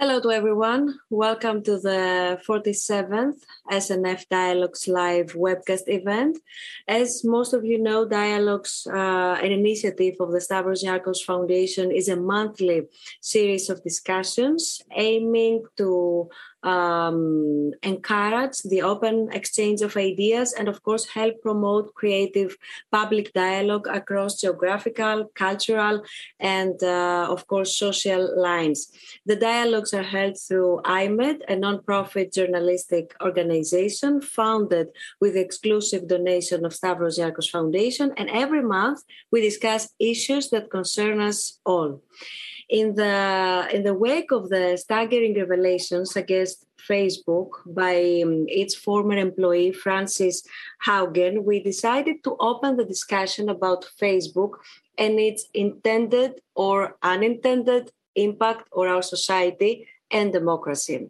Hello to everyone. Welcome to the 47th SNF Dialogues Live webcast event. As most of you know, Dialogues, uh, an initiative of the Stavros Niarchos Foundation, is a monthly series of discussions aiming to um, encourage the open exchange of ideas and, of course, help promote creative public dialogue across geographical, cultural, and, uh, of course, social lines. The dialogues are held through iMEdD, a non-profit journalistic organization founded with exclusive donation of Stavros Niarchos Foundation. And every month, we discuss issues that concern us all in the in the wake of the staggering revelations against Facebook by um, its former employee Frances Haugen, we decided to open the discussion about Facebook and its intended or unintended impact on our society and democracy.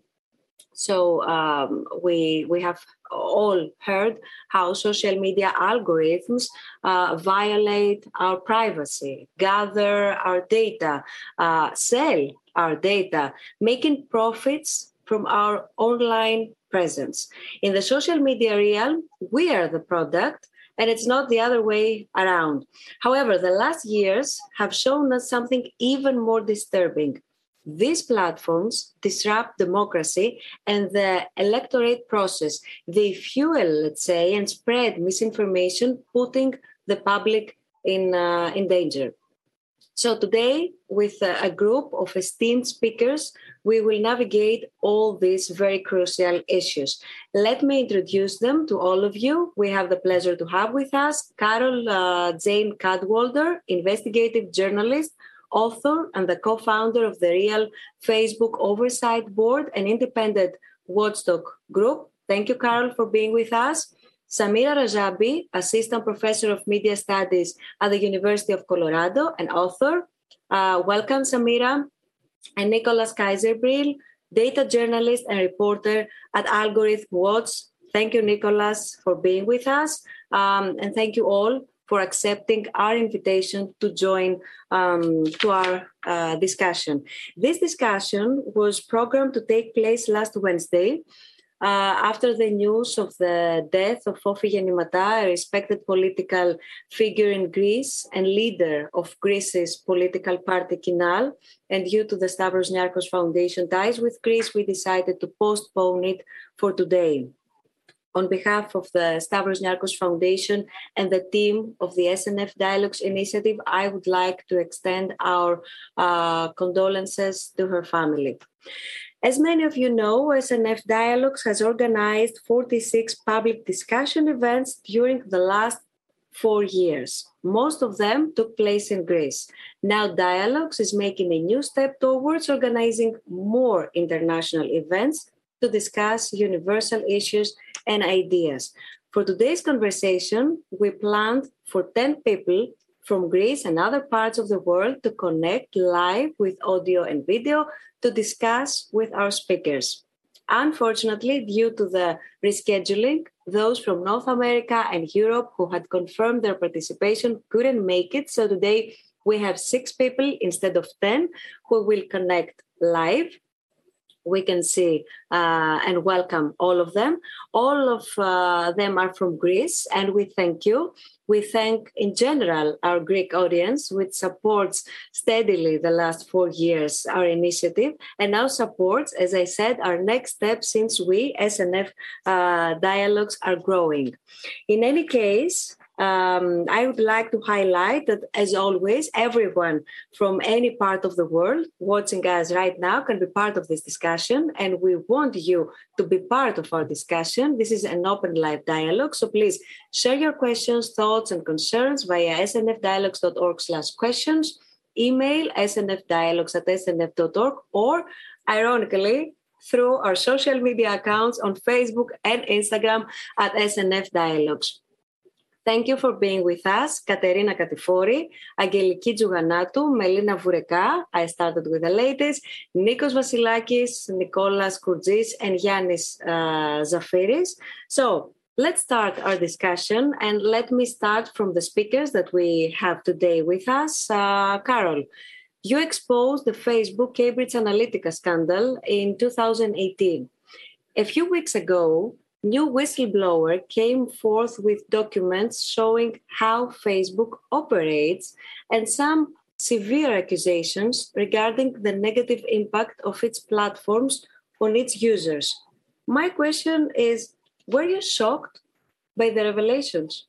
So um, we we have all heard how social media algorithms uh, violate our privacy, gather our data, uh, sell our data, making profits from our online presence. In the social media realm, we are the product and it's not the other way around. However, the last years have shown us something even more disturbing these platforms disrupt democracy and the electorate process. They fuel, let's say, and spread misinformation, putting the public in, uh, in danger. So, today, with a group of esteemed speakers, we will navigate all these very crucial issues. Let me introduce them to all of you. We have the pleasure to have with us Carole uh, Jane Cadwalladr, investigative journalist author and the co founder of the Real Facebook Oversight Board, an independent watchdog group. Thank you, Carole, for being with us. Samira Rajabi, Assistant Professor of Media Studies at the University of Colorado, and author. Uh, welcome, Samira. And Nicolas Kayser-Bril, data journalist and reporter at Algorithm Watch. Thank you, Nicolas, for being with us. Um, and thank you all for accepting our invitation to join um, to our uh, discussion. This discussion was programmed to take place last Wednesday. Uh, after the news of the death of Fofi Genimata, a respected political figure in Greece and leader of Greece's political party Kinal, and due to the Stavros Niarchos Foundation ties with Greece, we decided to postpone it for today on behalf of the Stavros Niarchos Foundation and the team of the SNF Dialogues Initiative, I would like to extend our uh, condolences to her family. As many of you know, SNF Dialogues has organized 46 public discussion events during the last four years. Most of them took place in Greece. Now, Dialogues is making a new step towards organizing more international events to discuss universal issues and ideas. For today's conversation, we planned for 10 people from Greece and other parts of the world to connect live with audio and video to discuss with our speakers. Unfortunately, due to the rescheduling, those from North America and Europe who had confirmed their participation couldn't make it. So today we have six people instead of 10 who will connect live we can see uh, and welcome all of them. All of uh, them are from Greece, and we thank you. We thank, in general, our Greek audience, which supports steadily the last four years our initiative, and now supports, as I said, our next step since we, SNF uh, dialogues, are growing. In any case, um, I would like to highlight that, as always, everyone from any part of the world watching us right now can be part of this discussion, and we want you to be part of our discussion. This is an open live dialogue, so please share your questions, thoughts, and concerns via snfdialogues.org/questions, email snfdialogues at snf.org, or ironically, through our social media accounts on Facebook and Instagram at SNF Dialogues. Thank you for being with us, Katerina Katifori, Αγγελική Τζουγανάτου, Μελίνα Βουρεκά, I started with the ladies, Nikos Vasilakis, Nicolas Kourgis, and Yanis uh, Zafiris. So let's start our discussion and let me start from the speakers that we have today with us. Uh, Carole, you exposed the Facebook Cambridge Analytica scandal in 2018. A few weeks ago, new whistleblower came forth with documents showing how Facebook operates and some severe accusations regarding the negative impact of its platforms on its users. My question is Were you shocked by the revelations?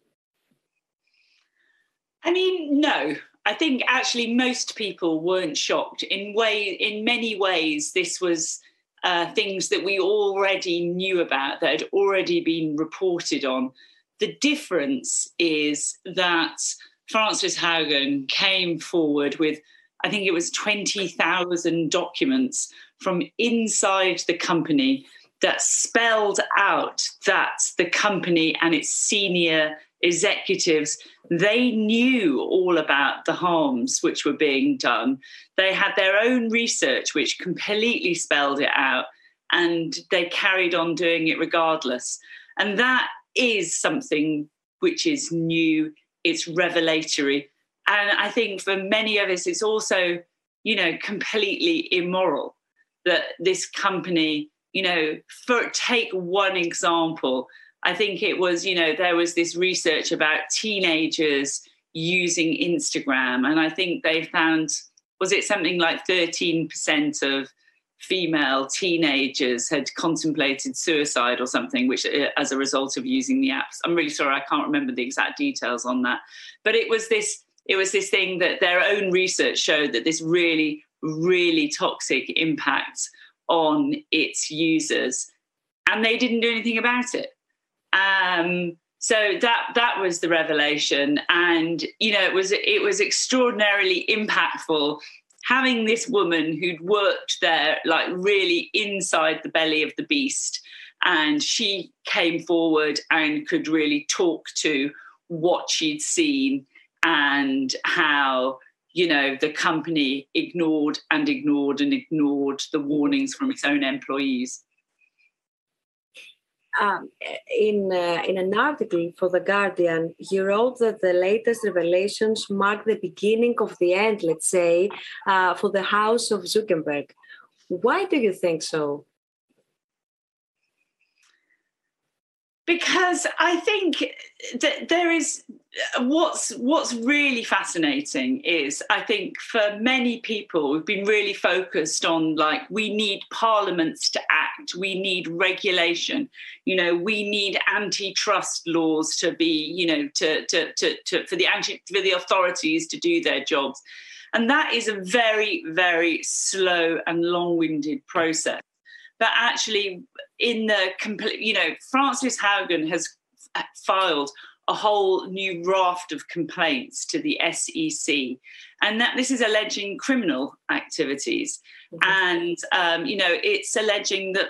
I mean, no. I think actually most people weren't shocked. In way, in many ways, this was uh, things that we already knew about that had already been reported on. The difference is that Frances Haugen came forward with, I think it was 20,000 documents from inside the company that spelled out that the company and its senior executives they knew all about the harms which were being done. They had their own research which completely spelled it out and they carried on doing it regardless. And that is something which is new. It's revelatory. And i think for many of us it's also you know completely immoral that this company you know for take one example I think it was, you know, there was this research about teenagers using Instagram. And I think they found, was it something like 13% of female teenagers had contemplated suicide or something, which uh, as a result of using the apps. I'm really sorry, I can't remember the exact details on that. But it was this, it was this thing that their own research showed that this really, really toxic impact on its users. And they didn't do anything about it. Um, so that that was the revelation, and you know it was it was extraordinarily impactful having this woman who'd worked there like really inside the belly of the beast and she came forward and could really talk to what she'd seen and how you know the company ignored and ignored and ignored the warnings from its own employees um, in uh, in an article for the Guardian, he wrote that the latest revelations mark the beginning of the end. Let's say uh, for the House of Zuckerberg. Why do you think so? Because I think that there is what's what's really fascinating is I think for many people we've been really focused on like we need parliaments to act, we need regulation, you know, we need antitrust laws to be, you know, to to to, to for the anti for the authorities to do their jobs. And that is a very, very slow and long-winded process but actually in the complete you know frances haugen has filed a whole new raft of complaints to the sec and that this is alleging criminal activities. Mm-hmm. and um, you know it's alleging that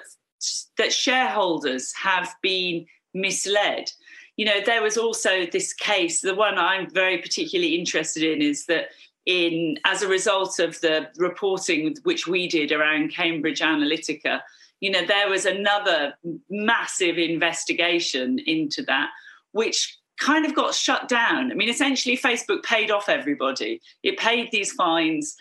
that shareholders have been misled. You know there was also this case the one i'm very particularly interested in is that in as a result of the reporting which we did around cambridge analytica you know, there was another massive investigation into that, which kind of got shut down. I mean, essentially, Facebook paid off everybody, it paid these fines.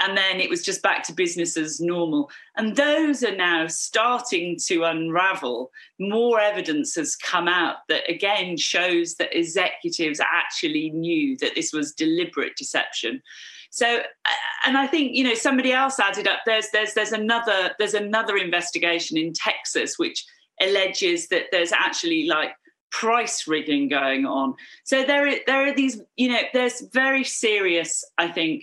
And then it was just back to business as normal. And those are now starting to unravel. More evidence has come out that again shows that executives actually knew that this was deliberate deception. So, uh, and I think you know somebody else added up. There's there's there's another there's another investigation in Texas which alleges that there's actually like price rigging going on. So there are, there are these you know there's very serious I think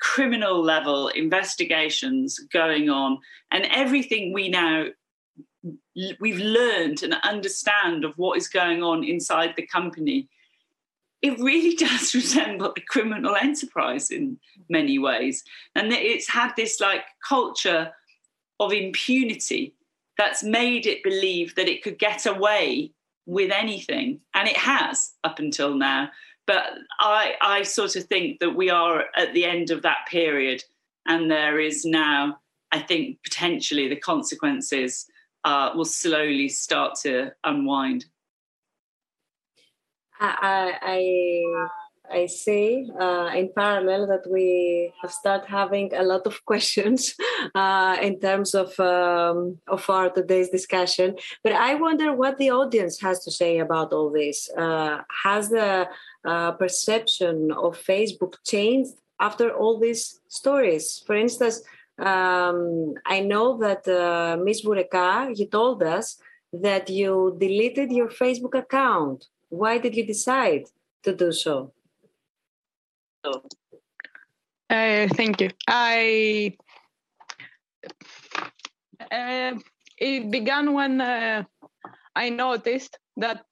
criminal level investigations going on, and everything we now we've learned and understand of what is going on inside the company it really does resemble a criminal enterprise in many ways. And it's had this like culture of impunity that's made it believe that it could get away with anything. And it has up until now. But I, I sort of think that we are at the end of that period. And there is now, I think, potentially the consequences uh, will slowly start to unwind. I, I I see uh, in parallel that we have started having a lot of questions uh, in terms of um, of our today's discussion. But I wonder what the audience has to say about all this. Uh, has the uh, perception of Facebook changed after all these stories? For instance, um, I know that uh, Ms. Voureka, you told us that you deleted your Facebook account. Why did you decide to do so? Uh, thank you. I uh, it began when uh, I noticed that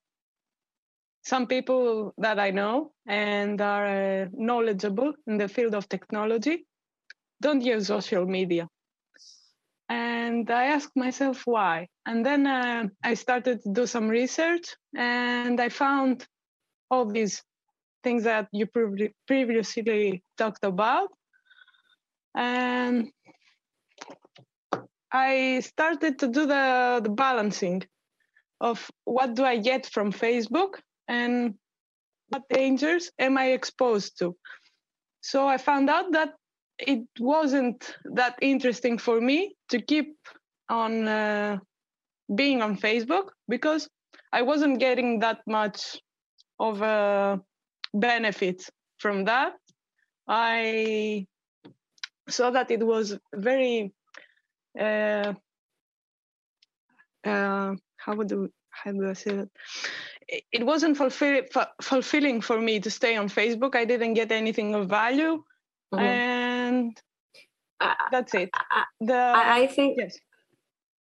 some people that I know and are uh, knowledgeable in the field of technology don't use social media. And I asked myself why. And then uh, I started to do some research and I found all these things that you pre- previously talked about. And I started to do the, the balancing of what do I get from Facebook and what dangers am I exposed to. So I found out that it wasn't that interesting for me to keep on uh, being on Facebook because I wasn't getting that much of a benefit from that. I saw that it was very uh, uh, how would how do I say that? It wasn't fulfill, fulfilling for me to stay on Facebook. I didn't get anything of value, mm-hmm. And that's it. The I, I think yes.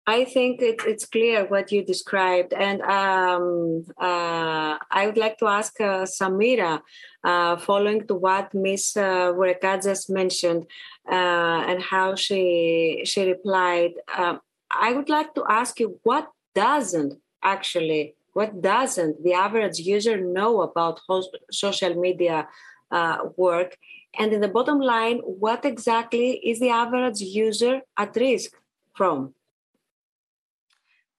I think it, it's clear what you described, and um, uh, I would like to ask uh, Samira, uh, following to what Miss uh, Voureka just mentioned, uh, and how she she replied. Um, I would like to ask you what doesn't actually, what doesn't the average user know about social media uh, work, and in the bottom line, what exactly is the average user at risk from?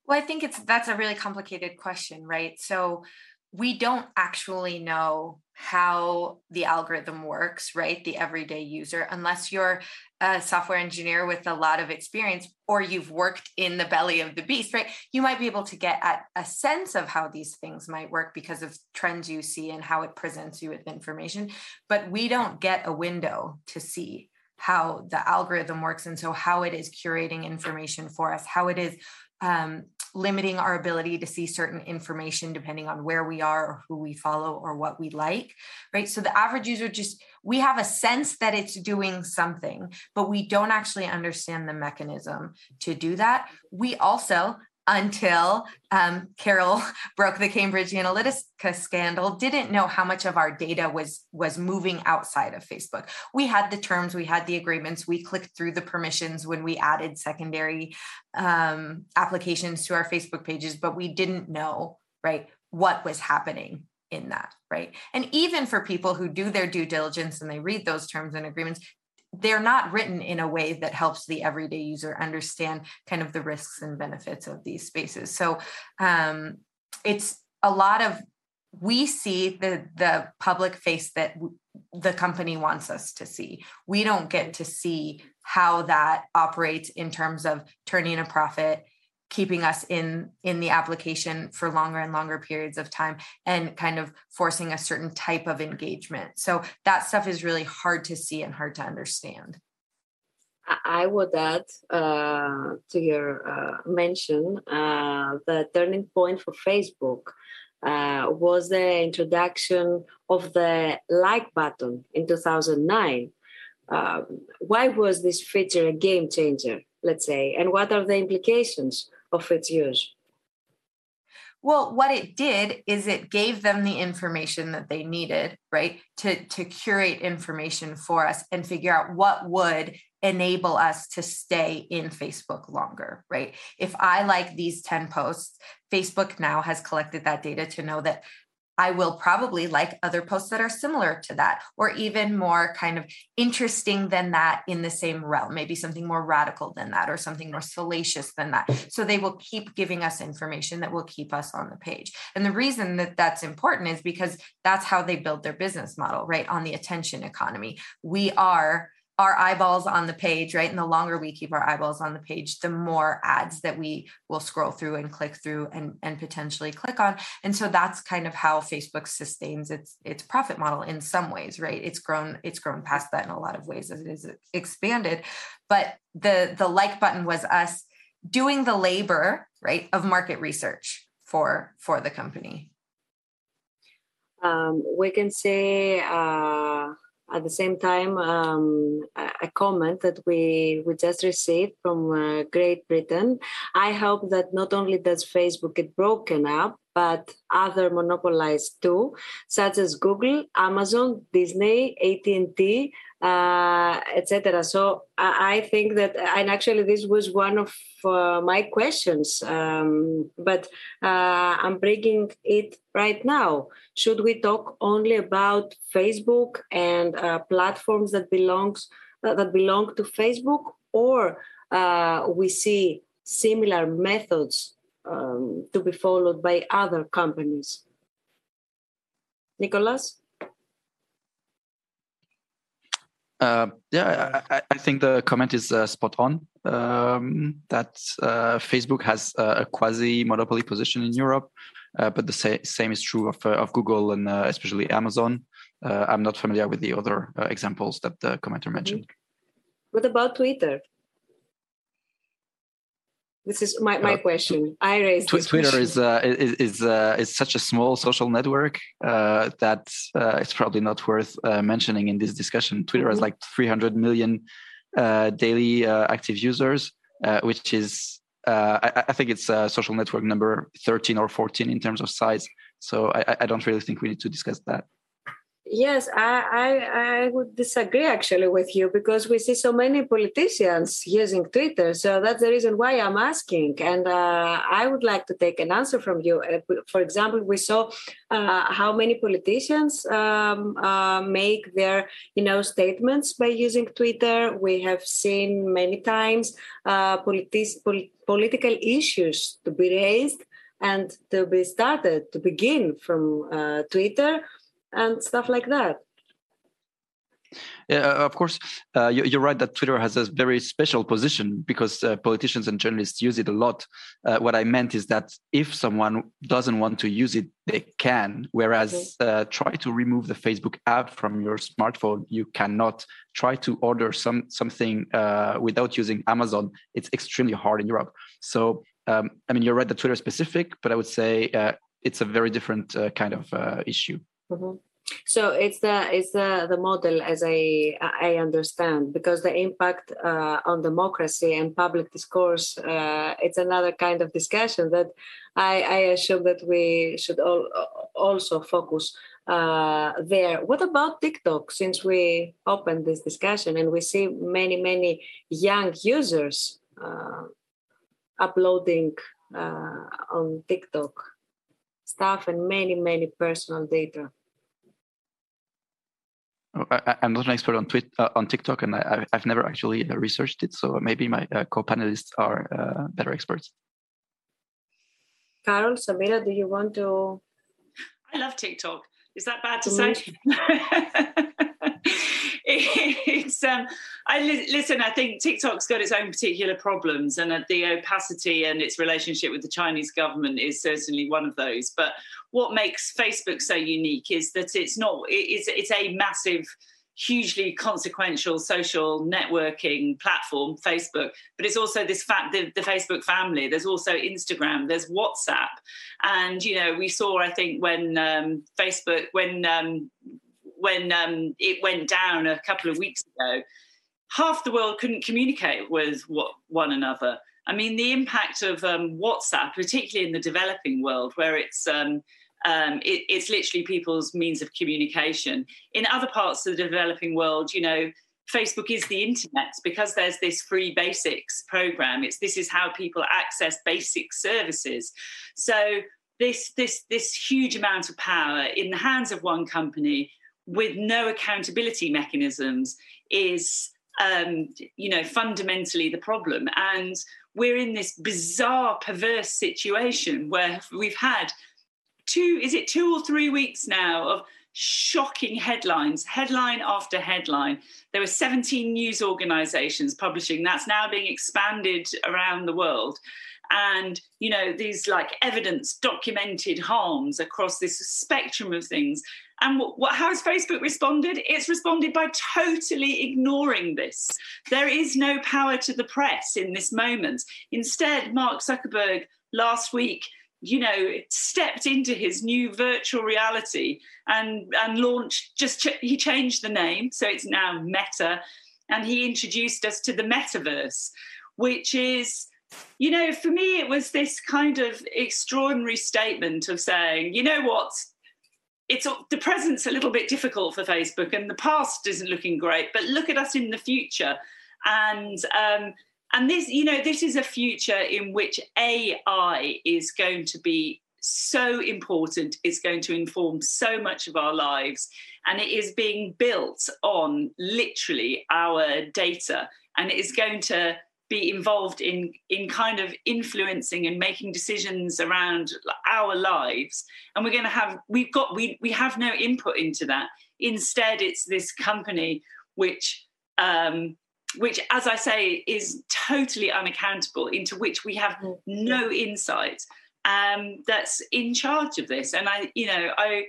Well, I think it's that's a really complicated question, right? So we don't actually know how the algorithm works, right? The everyday user, unless you're a software engineer with a lot of experience or you've worked in the belly of the beast, right? You might be able to get at a sense of how these things might work because of trends you see and how it presents you with information. But we don't get a window to see how the algorithm works. And so, how it is curating information for us, how it is um, limiting our ability to see certain information depending on where we are or who we follow or what we like right so the average user just we have a sense that it's doing something but we don't actually understand the mechanism to do that we also until um, Carole broke the Cambridge Analytica scandal, didn't know how much of our data was was moving outside of Facebook. We had the terms, we had the agreements, we clicked through the permissions when we added secondary um, applications to our Facebook pages, but we didn't know right what was happening in that right? And even for people who do their due diligence and they read those terms and agreements they're not written in a way that helps the everyday user understand kind of the risks and benefits of these spaces. So um, it's a lot of we see the the public face that w- the company wants us to see. We don't get to see how that operates in terms of turning a profit keeping us in in the application for longer and longer periods of time and kind of forcing a certain type of engagement. So that stuff is really hard to see and hard to understand. I would add uh, to your uh, mention uh, the turning point for Facebook uh, was the introduction of the like button in 2009. Um, why was this feature a game changer, let's say, and what are the implications of its use? Well, what it did is it gave them the information that they needed, right? To, to curate information for us and figure out what would enable us to stay in Facebook longer, right? If I like these 10 posts, Facebook now has collected that data to know that I will probably like other posts that are similar to that, or even more kind of interesting than that in the same realm, maybe something more radical than that, or something more salacious than that. So they will keep giving us information that will keep us on the page. And the reason that that's important is because that's how they build their business model, right? On the attention economy. We are our eyeballs on the page, right? And the longer we keep our eyeballs on the page, the more ads that we will scroll through and click through and, and potentially click on. And so that's kind of how Facebook sustains its its profit model in some ways, right? It's grown, it's grown past that in a lot of ways as it is expanded. But the the like button was us doing the labor, right, of market research for for the company. Um, we can say uh at the same time, um, a comment that we we just received from uh, Great Britain. I hope that not only does Facebook get broken up, but other monopolized too, such as Google, Amazon, Disney, AT and T, uh, etc. So I, I, think that, and actually this was one of uh, my questions, um, but uh, I'm bringing it right now. Should we talk only about Facebook and uh, platforms that belongs uh, that belong to Facebook, or uh, we see similar methods um, to be followed by other companies? Nicolas? Uh, yeah, I, I, think the comment is uh, spot on. Um, that uh, Facebook has a quasi monopoly position in Europe, uh, but the sa- same is true of, uh, of Google and uh, especially Amazon. I'm not familiar with the other examples that the commenter mentioned. What about Twitter? This is my, my uh, question. I raised tw- Twitter question. is uh, is is, uh, is such a small social network uh, that uh, it's probably not worth uh, mentioning in this discussion. Twitter mm-hmm. has like 300 million daily active users, which is I, I, think it's social network number 13 or 14 in terms of size. So I, I don't really think we need to discuss that. Yes, I, I, I would disagree actually with you because we see so many politicians using Twitter. So that's the reason why I'm asking. And uh, I would like to take an answer from you. Uh, for example, we saw uh, how many politicians um, uh, make their you know statements by using Twitter. We have seen many times uh, pol- political issues to be raised and to be started to begin from uh, Twitter and stuff like that. Yeah, uh, of course, uh, you, are right that Twitter has a very special position because uh, politicians and journalists use it a lot. Uh, what I meant is that if someone doesn't want to use it, they can. Whereas, uh, try to remove the Facebook app from your smartphone, you cannot. Try to order some something uh, without using Amazon. It's extremely hard in Europe. So, um, I mean, you're right that Twitter is specific, but I would say it's a very different kind of issue. Mm-hmm. So it's the it's the the model as I I understand because the impact uh, on democracy and public discourse uh, it's another kind of discussion that I, I assume that we should all, also focus uh, there. What about TikTok? Since we opened this discussion and we see many many young users uh, uploading uh, on TikTok stuff and many many personal data. I, am not an expert on Twit, uh, on TikTok, and I, have never actually uh, researched it. So maybe my uh, co-panelists are uh, better experts. Carole, Samira, do you want to? I love TikTok. Is that bad to, to say? it's um i li- listen i think tiktok's got its own particular problems and uh, the opacity and its relationship with the chinese government is certainly one of those but what makes facebook so unique is that it's not it's it's a massive hugely consequential social networking platform, Facebook, but it's also this fact the, the, Facebook family. There's also Instagram, there's WhatsApp, and you know we saw I think when um, Facebook when um, when um, it went down a couple of weeks ago, half the world couldn't communicate with one another. I mean, the impact of um, WhatsApp, particularly in the developing world, where it's um, um, it, it's literally people's means of communication. In other parts of the developing world, you know, Facebook is the internet because there's this free basics program. It's this is how people access basic services. So this this this huge amount of power in the hands of one company with no accountability mechanisms is um, you know fundamentally the problem. And we're in this bizarre perverse situation where we've had two is it two or three weeks now of shocking headlines headline after headline. There were 17 news organizations publishing. That's now being expanded around the world. And you know these like evidence documented harms across this spectrum of things and what, how has facebook responded? It's responded by totally ignoring this. There is no power to the press in this moment. Instead mark zuckerberg last week you know stepped into his new virtual reality and and launched just ch- he changed the name so it's now meta and he introduced us to the metaverse which is you know, for me, it was this kind of extraordinary statement of saying, you know what, it's the present's a little bit difficult for Facebook, and the past isn't looking great, but look at us in the future, and um, and this, you know, this is a future in which AI is going to be so important. It's going to inform so much of our lives, and it is being built on literally our data, and it is going to be involved in in kind of influencing and making decisions around our lives. And we're going to have we've got we we have no input into that. Instead it's this company which um which as i say is totally unaccountable into which we have mm, no insight um that's in charge of this. And i you know i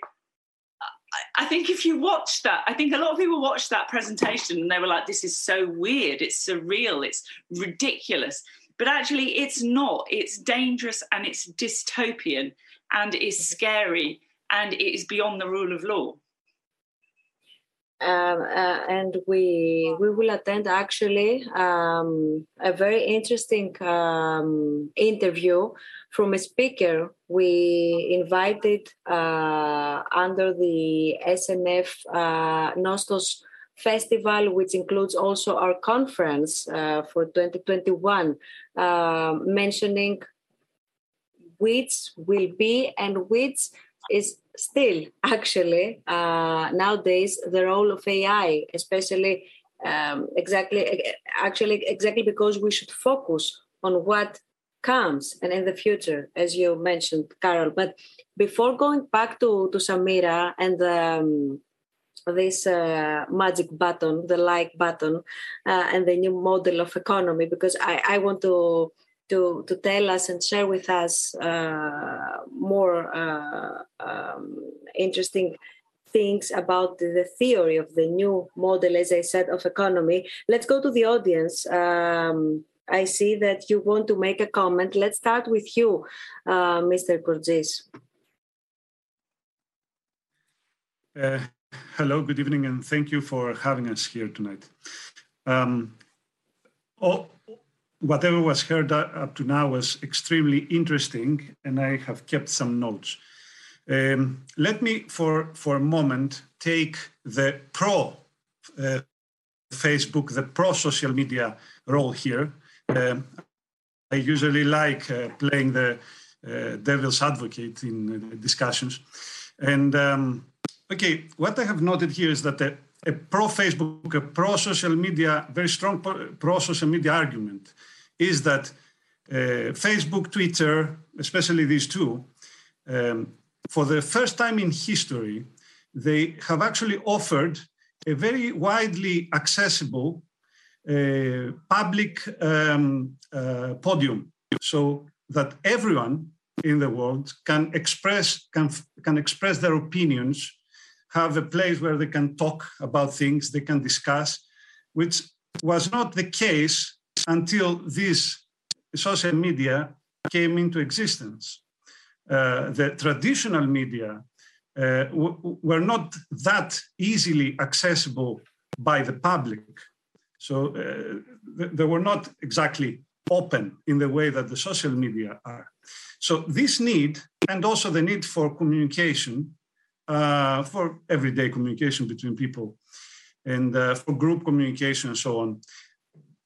I think if you watch that, I think a lot of people watched that presentation and they were like, this is so weird, it's surreal, it's ridiculous. But actually, it's not. It's dangerous and it's dystopian and it's scary and it is beyond the rule of law. Um, uh, and we we will attend actually um, a very interesting um, interview from a speaker we invited uh, under the SNF uh, Nostos festival, which includes also our conference uh, for 2021, uh, mentioning which will be and which is still actually uh, nowadays the role of AI, especially um, exactly actually exactly because we should focus on what comes and in the future, as you mentioned, Carole. But before going back to, to Samira and um, this uh, magic button, the like button, uh, and the new model of economy, because I, I want to to to tell us and share with us uh, more uh, um, interesting things about the theory of the new model, as I said, of economy. Let's go to the audience. Um, I see that you want to make a comment. Let's start with you, uh, Mr. Courtsis. Uh, hello, good evening, and thank you for having us here tonight. Um, all, whatever was heard up to now was extremely interesting, and I have kept some notes. Um, let me, for, for a moment, take the pro uh, Facebook, the pro social media role here, uh, I usually like uh, playing the uh, devil's advocate in discussions. And um, okay, what I have noted here is that a, a pro Facebook, a pro social media, very strong pro social media argument is that uh, Facebook, Twitter, especially these two, um, for the first time in history, they have actually offered a very widely accessible public um, uh, podium so that everyone in the world can express can, can express their opinions have a place where they can talk about things they can discuss which was not the case until this social media came into existence. Uh, the traditional media uh, were not that easily accessible by the public so uh, they were not exactly open in the way that the social media are. So this need, and also the need for communication, uh, for everyday communication between people, and uh, for group communication and so on,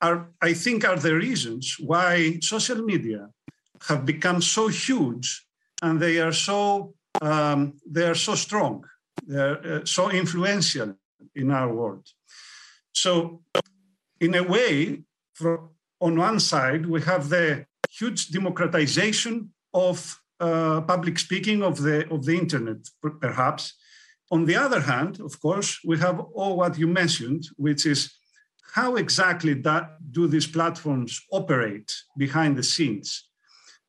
are I think are the reasons why social media have become so huge and they are so um, they are so strong, they're uh, so influential in our world. So, in a way, from, on one side, we have the huge democratization of uh, public speaking of the of the internet, perhaps. On the other hand, of course, we have all what you mentioned, which is how exactly that do these platforms operate behind the scenes?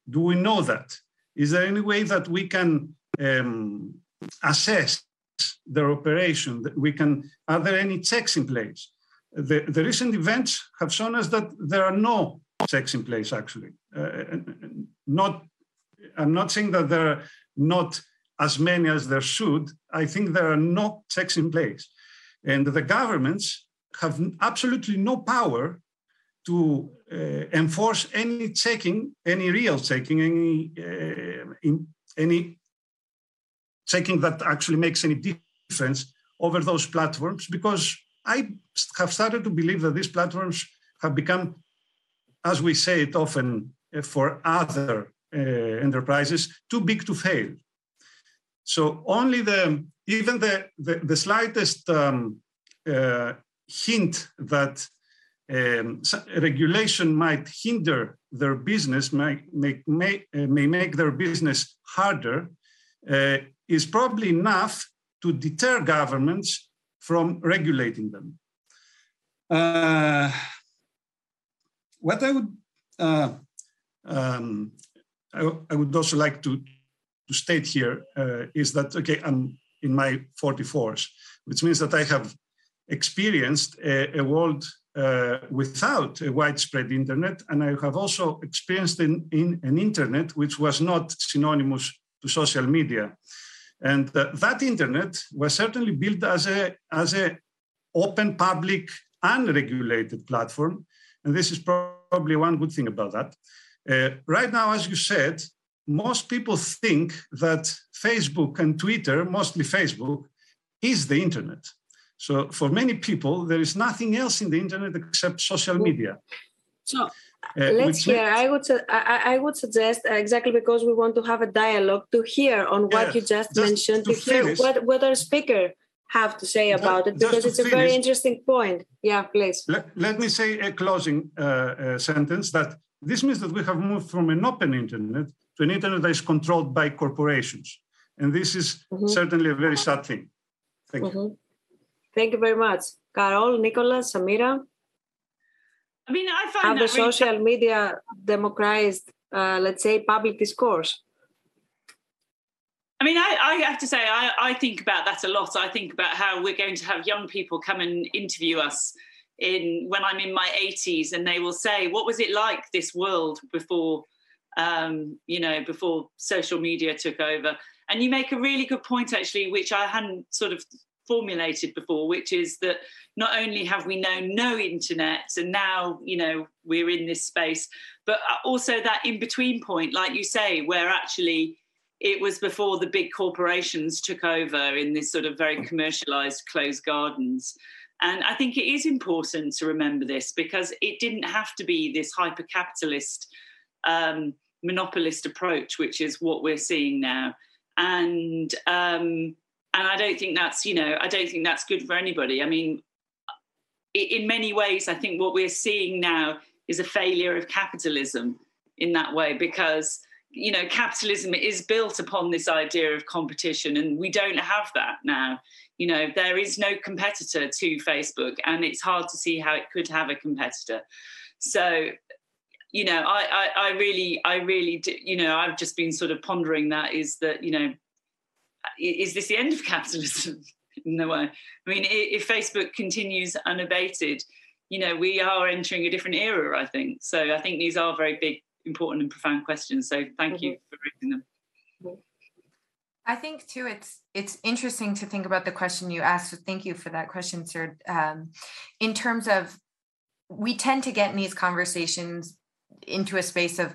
Do we know that? Is there any way that we can um, assess their operation? That we can are there any checks in place? The, the recent events have shown us that there are no checks in place. Actually, uh, not. I'm not saying that there are not as many as there should. I think there are no checks in place, and the governments have absolutely no power to uh, enforce any checking, any real checking, any uh, in, any checking that actually makes any difference over those platforms, because I have started to believe that these platforms have become, as we say it often uh, for other uh, enterprises, too big to fail. So only the even the the, the slightest um, uh, hint that um, regulation might hinder their business, make, may, uh, may make their business harder, uh, is probably enough to deter governments from regulating them. Uh, what I would uh, um, I, I, would also like to, to state here uh, is that okay, I'm in my 44s, which means that I have experienced a, a world uh, without a widespread internet, and I have also experienced in, in an internet which was not synonymous to social media. And uh, that internet was certainly built as a as a open, public, unregulated platform, and this is probably one good thing about that. Uh, right now, as you said, most people think that Facebook and Twitter, mostly Facebook, is the internet. So for many people, there is nothing else in the internet except social media. So uh, let's hear. I would I, I, would suggest uh, exactly because we want to have a dialogue to hear on what you just, just mentioned, to, to hear what what our speaker have to say about it because it's a very interesting point. Yeah, please. Let, let me say a closing uh, uh, sentence that this means that we have moved from an open internet to an internet that is controlled by corporations, and this is mm-hmm. certainly a very sad thing. Thank mm-hmm. you. Thank you very much. Carole, Nicolas, Samira. I mean, I find have the really social media democratized, uh, let's say, public discourse. I mean, I, I have to say, I, I, think about that a lot. I think about how we're going to have young people come and interview us in when I'm in my 80s, and they will say, "What was it like this world before, um, you know, before social media took over?" And you make a really good point, actually, which I hadn't sort of formulated before, which is that not only have we known no internet and now, you know, we're in this space, but also that in between point, like you say, where actually it was before the big corporations took over in this sort of very commercialized closed gardens. And I think it is important to remember this because it didn't have to be this hyper capitalist, um, monopolist approach, which is what we're seeing now. And um, and I don't think that's you know I don't think that's good for anybody. I mean, in many ways, I think what we're seeing now is a failure of capitalism in that way because you know capitalism is built upon this idea of competition and we don't have that now you know there is no competitor to facebook and it's hard to see how it could have a competitor so you know i i, I really i really do, you know i've just been sort of pondering that is that you know is this the end of capitalism no way? I mean, if Facebook continues unabated, you know, we are entering a different era, I think. So I think these are very big, important, and profound questions. So thank mm-hmm. you for raising them. I think too, it's it's interesting to think about the question you asked. So thank you for that question, sir. Um, in terms of, we tend to get in these conversations into a space of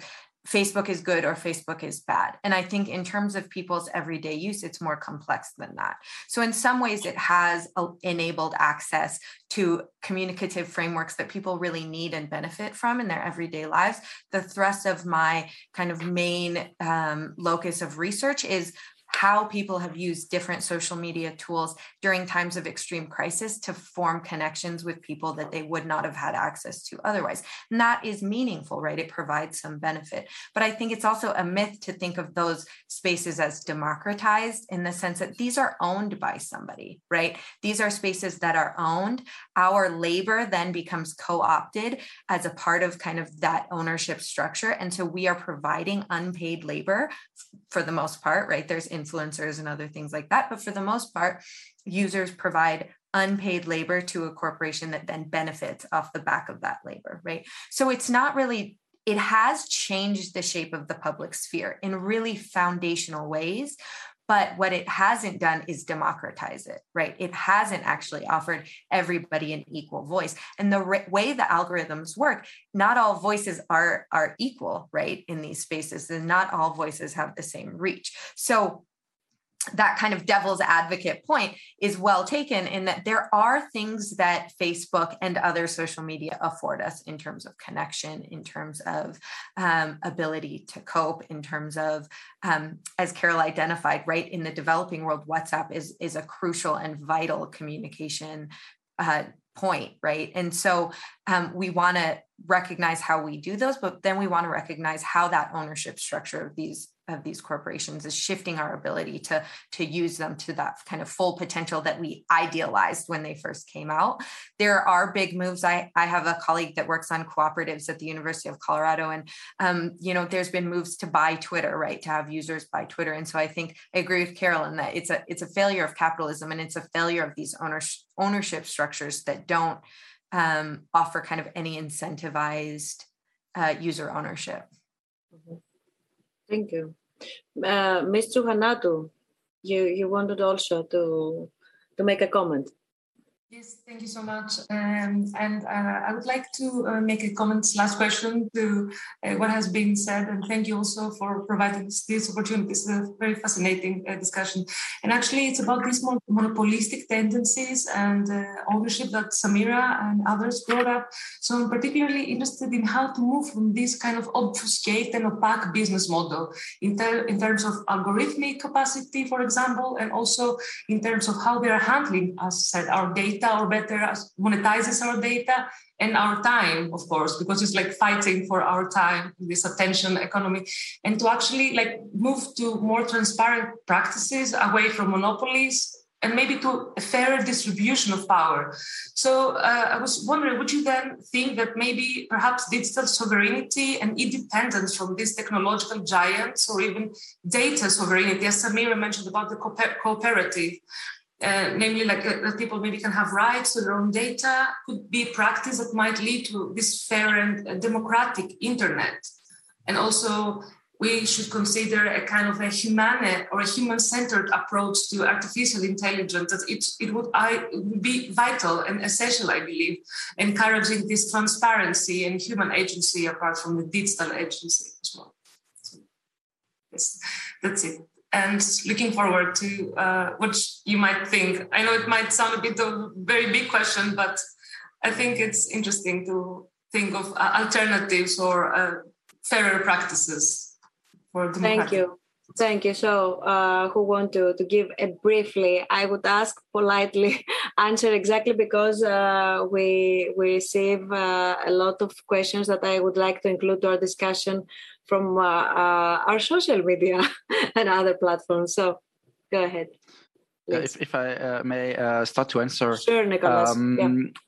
Facebook is good or Facebook is bad. And I think in terms of people's everyday use, it's more complex than that. So, in some ways, it has enabled access to communicative frameworks that people really need and benefit from in their everyday lives. The thrust of my kind of main um, locus of research is how people have used different social media tools during times of extreme crisis to form connections with people that they would not have had access to otherwise. And that is meaningful, right? It provides some benefit. But I think it's also a myth to think of those spaces as democratized in the sense that these are owned by somebody, right? These are spaces that are owned. Our labor then becomes co opted as a part of kind of that ownership structure. And so we are providing unpaid labor for the most part, right? There's influencers and other things like that. But for the most part, users provide unpaid labor to a corporation that then benefits off the back of that labor, right? So it's not really, it has changed the shape of the public sphere in really foundational ways. But what it hasn't done is democratize it, right? It hasn't actually offered everybody an equal voice. And the re- way the algorithms work, not all voices are, are equal, right, in these spaces, and not all voices have the same reach. So that kind of devil's advocate point is well taken in that there are things that Facebook and other social media afford us in terms of connection, in terms of um, ability to cope, in terms of, um, as Carole identified, right in the developing world, WhatsApp is is a crucial and vital communication uh, point, right? And so um, we want to recognize how we do those, but then we want to recognize how that ownership structure of these of these corporations is shifting our ability to to use them to that kind of full potential that we idealized when they first came out. There are big moves. I i have a colleague that works on cooperatives at the university of colorado and um, you know there's been moves to buy twitter right to have users buy twitter. And so i think i agree with carolyn that it's a it's a failure of capitalism and it's a failure of these ownership ownership structures that don't um, offer kind of any incentivized uh, user ownership. Mm-hmm. Thank you. Uh, Ms. You, you wanted also to, to make a comment. Yes, thank you so much. Um, and uh, I would like to uh, make a comment, last question to uh, what has been said. And thank you also for providing this, this opportunity. This is a very fascinating uh, discussion. And actually, it's about these more monopolistic tendencies and uh, ownership that Samira and others brought up. So I'm particularly interested in how to move from this kind of obfuscate and opaque business model in, ter- in terms of algorithmic capacity, for example, and also in terms of how they are handling, as I said, our data data or better monetizes our data and our time of course because it's like fighting for our time in this attention economy and to actually like move to more transparent practices away from monopolies and maybe to a fairer distribution of power. So uh, I was wondering, would you then think that maybe perhaps digital sovereignty and independence from these technological giants, or even data sovereignty, as Samira mentioned about the cooperative, uh, namely like uh, that people maybe can have rights to their own data, could be practice that might lead to this fair and uh, democratic internet. And also, we should consider a kind of a humane or a human-centered approach to artificial intelligence. That it, it would I would be vital and essential, I believe, encouraging this transparency and human agency apart from the digital agency as well. So, yes, that's it and looking forward to uh, what you might think. I know it might sound a bit of a very big question, but I think it's interesting to think of uh, alternatives or uh, fairer practices for Thank you. Thank you. So, uh, who want to, to give it briefly? I would ask politely answer exactly because uh, we we receive uh, a lot of questions that I would like to include to our discussion from uh, uh, our social media and other platforms. So, go ahead. if, if I uh, may start to answer. Sure, Nicolas. Um, yeah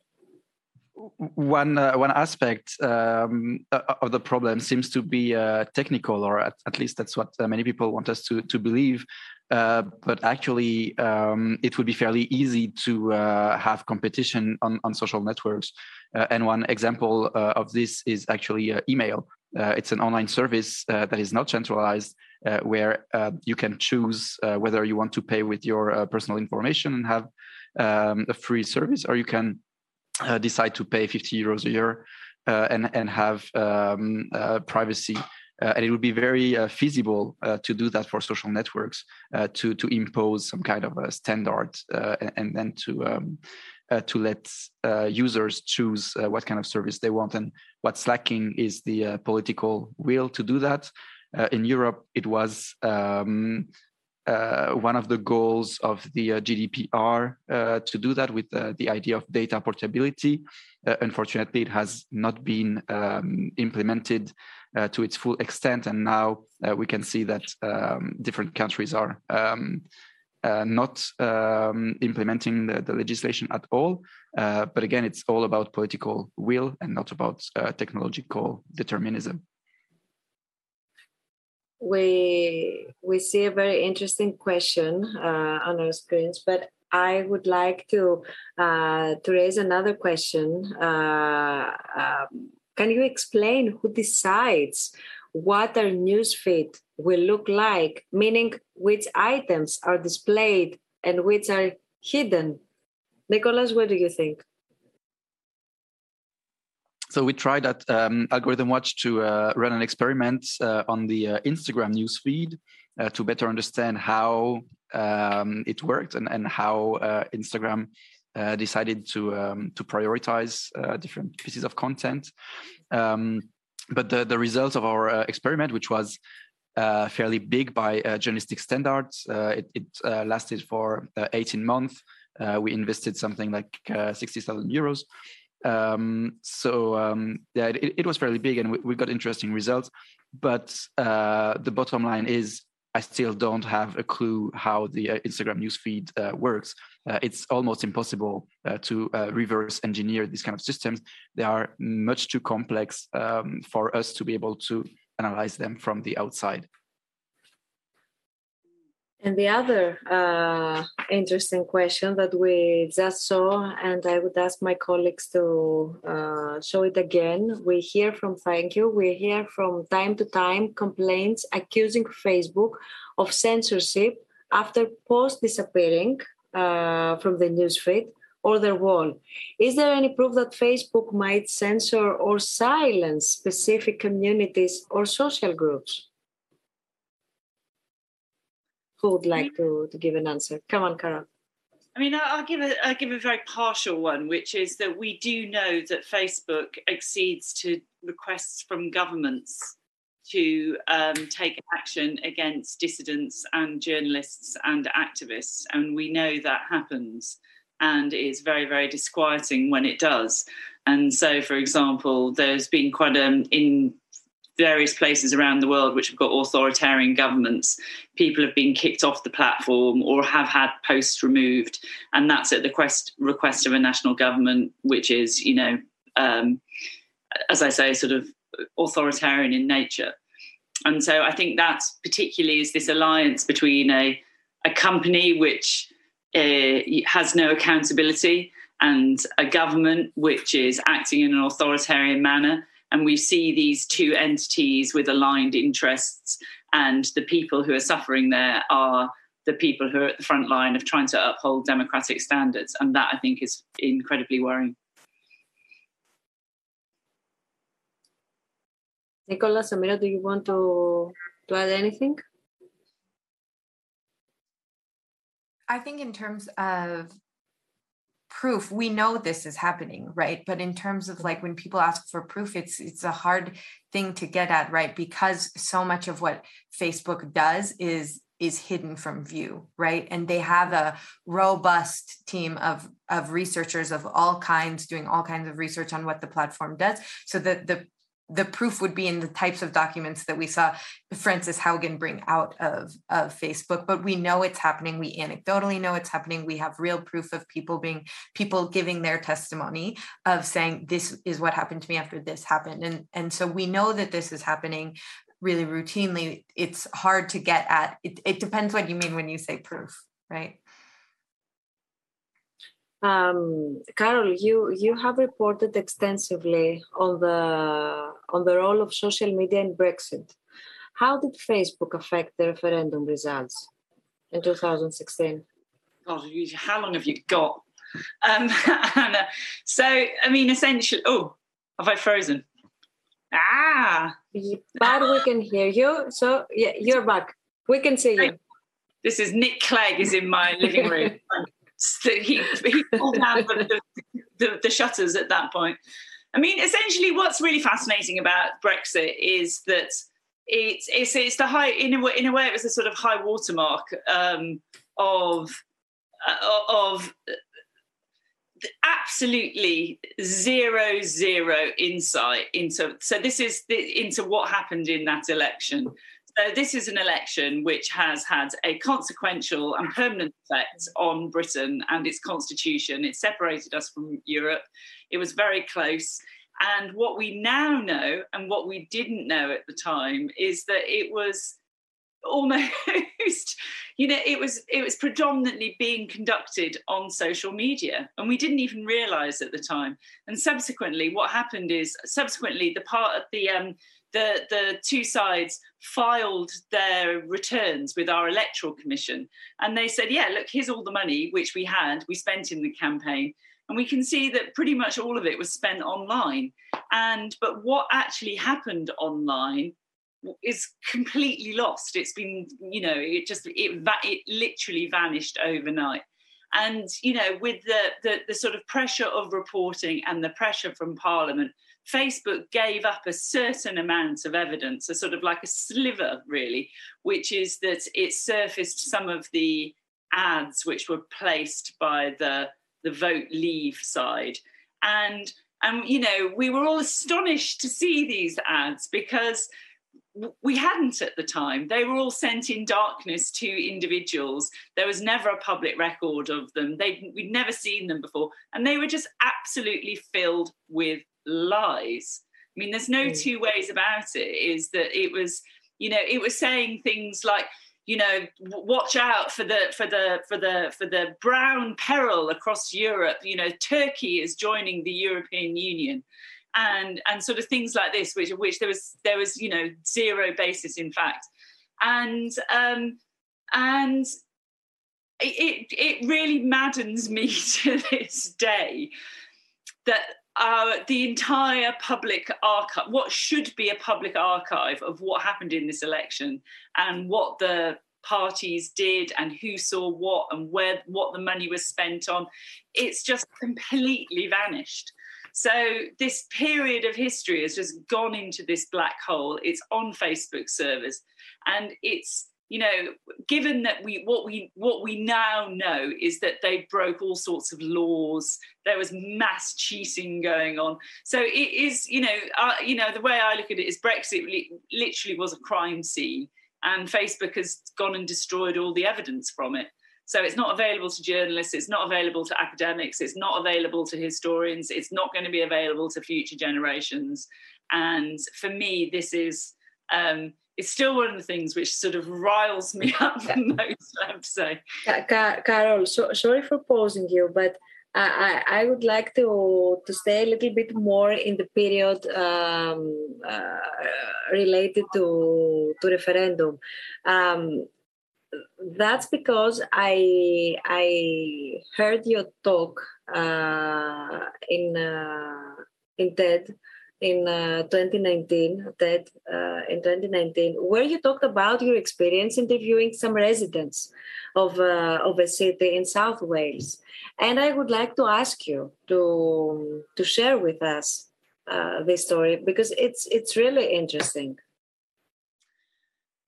one uh, one aspect um, of the problem seems to be uh, technical, or at, at, least that's what uh, many people want us to to believe. Uh, but actually, um, it would be fairly easy to uh, have competition on, on social networks. Uh, and one example of this is actually email. it's an online service that is not centralized, where you can choose whether you want to pay with your personal information and have um, a free service, or you can uh, decide to pay 50 euros a year uh, and and have um, uh, privacy uh, and it would be very uh, feasible uh, to do that for social networks uh, to to impose some kind of a standard and, and, then to um, to let users choose what kind of service they want. And what's lacking is the political will to do that. in Europe, it was um, uh, one of the goals of the uh, GDPR uh, to do that with the idea of data portability. unfortunately, it has not been um, implemented uh, to its full extent. And now uh, we can see that um, different countries are um, uh, not um, implementing the, the, legislation at all. Uh, but again, it's all about political will and not about uh, technological determinism. We we see a very interesting question uh, on our screens, but I would like to to raise another question. Can you explain who decides what our newsfeed will look like, meaning which items are displayed and which are hidden? Nicolas, what do you think? So we tried at um, Algorithm Watch to uh, run an experiment uh, on the uh, Instagram newsfeed uh, to better understand how um, it worked and, and how uh, Instagram uh, decided to um, to prioritize uh, different pieces of content. Um, but the the result of our uh, experiment, which was uh, fairly big by uh, journalistic standards, uh, it, it lasted for 18 months. we invested something like 60,000 euros. Um, so um, yeah, it, it, was fairly big, and we, we got interesting results. But the bottom line is I still don't have a clue how the uh, Instagram newsfeed uh, works. Uh, it's almost impossible uh, to uh, reverse engineer these kind of systems. They are much too complex um, for us to be able to analyze them from the outside. And the other uh, interesting question that we just saw, and I would ask my colleagues to uh, show it again. We hear from thank you. We hear from time to time complaints accusing Facebook of censorship after posts disappearing uh, from the newsfeed or their wall. Is there any proof that Facebook might censor or silence specific communities or social groups? Who would like to, to give an answer? Come on, Carole. I mean, I'll give a I'll give a very partial one, which is that we do know that Facebook accedes to requests from governments to um, take action against dissidents and journalists and activists, and we know that happens, and it's very very disquieting when it does. And so, for example, there's been quite an in various places around the world which have got authoritarian governments, people have been kicked off the platform or have had posts removed, and that's at the quest, request of a national government, which is, you know, um, as I say, sort of authoritarian in nature. And so I think that particularly is this alliance between a, a company which uh, has no accountability and a government which is acting in an authoritarian manner and we see these two entities with aligned interests and the people who are suffering there are the people who are at the front line of trying to uphold democratic standards. And that i think is incredibly worrying. Nicolas samira do you want to to add anything? I think in terms of proof we know this is happening right? But in terms of like when people ask for proof it's it's a hard thing to get at right? Because so much of what facebook does is is hidden from view right? And they have a robust team of of researchers of all kinds doing all kinds of research on what the platform does. So that the the proof would be in the types of documents that we saw Frances Haugen bring out of, of Facebook. But we know it's happening. We anecdotally know it's happening. We have real proof of people being people giving their testimony of saying this is what happened to me after this happened. And, and so we know that this is happening really routinely. It's hard to get at. It, it depends what you mean when you say proof, right? Um, Carole, you you have reported extensively on the on the role of social media in Brexit. How did Facebook affect the referendum results in 2016? God, how long have you got? Um, Anna? So, I mean, essentially, oh, have I frozen? Ah, but we can hear you. So yeah, you're back. We can see you. This is Nick Clegg is in my living room. he, he pulled down the, the, the shutters at that point. I mean, essentially, what's really fascinating about Brexit is that it's it's it's the high in a way, in a way it was a sort of high watermark um, of uh, of absolutely zero zero insight into so this is the, into what happened in that election so this is an election which has had a consequential and permanent effect on britain and its constitution. It separated us from europe. It was very close. And what we now know and what we didn't know at the time is that it was almost you know it was it was predominantly being conducted on social media. And we didn't even realize at the time. And subsequently what happened is subsequently the part of the um the the two sides filed their returns with our electoral commission and they said yeah look here's all the money which we had we spent in the campaign and we can see that pretty much all of it was spent online and but what actually happened online is completely lost. It's been, you know, it just it it literally vanished overnight. And you know, with the, the the sort of pressure of reporting and the pressure from Parliament, Facebook gave up a certain amount of evidence, a sort of like a sliver, really, which is that it surfaced some of the ads which were placed by the the vote leave side, and and you know we were all astonished to see these ads because we hadn't at the time. They were all sent in darkness to individuals. There was never a public record of them. They we'd never seen them before, and they were just absolutely filled with lies. I mean, there's no mm. two ways about it. Is that it was, you know, it was saying things like, you know, watch out for the for the for the for the brown peril across Europe. You know, Turkey is joining the European Union and and sort of things like this, which which there was there was you know zero basis in fact, and um, and it it really maddens me to this day that uh, the entire public archive, what should be a public archive of what happened in this election and what the parties did and who saw what and where what the money was spent on, it's just completely vanished. So this period of history has just gone into this black hole. It's on Facebook servers, and it's you know given that we what we what we now know is that they broke all sorts of laws there was mass cheating going on so it is you know uh, you know the way i look at it is brexit literally was a crime scene and facebook has gone and destroyed all the evidence from it so it's not available to journalists, it's not available to academics, it's not available to historians, it's not going to be available to future generations. And for me, this is um, it's still one of the things which sort of riles me up the most, I have to say. Carole, so, sorry for pausing you, but I, I would like to to stay a little bit more in the period um, uh, related to to referendum. Um, that's because I I heard your talk uh, in uh, in TED in uh, 2019 TED uh, in 2019 where you talked about your experience interviewing some residents of uh, of a city in South Wales and I would like to ask you to to share with us uh, this story because it's it's really interesting.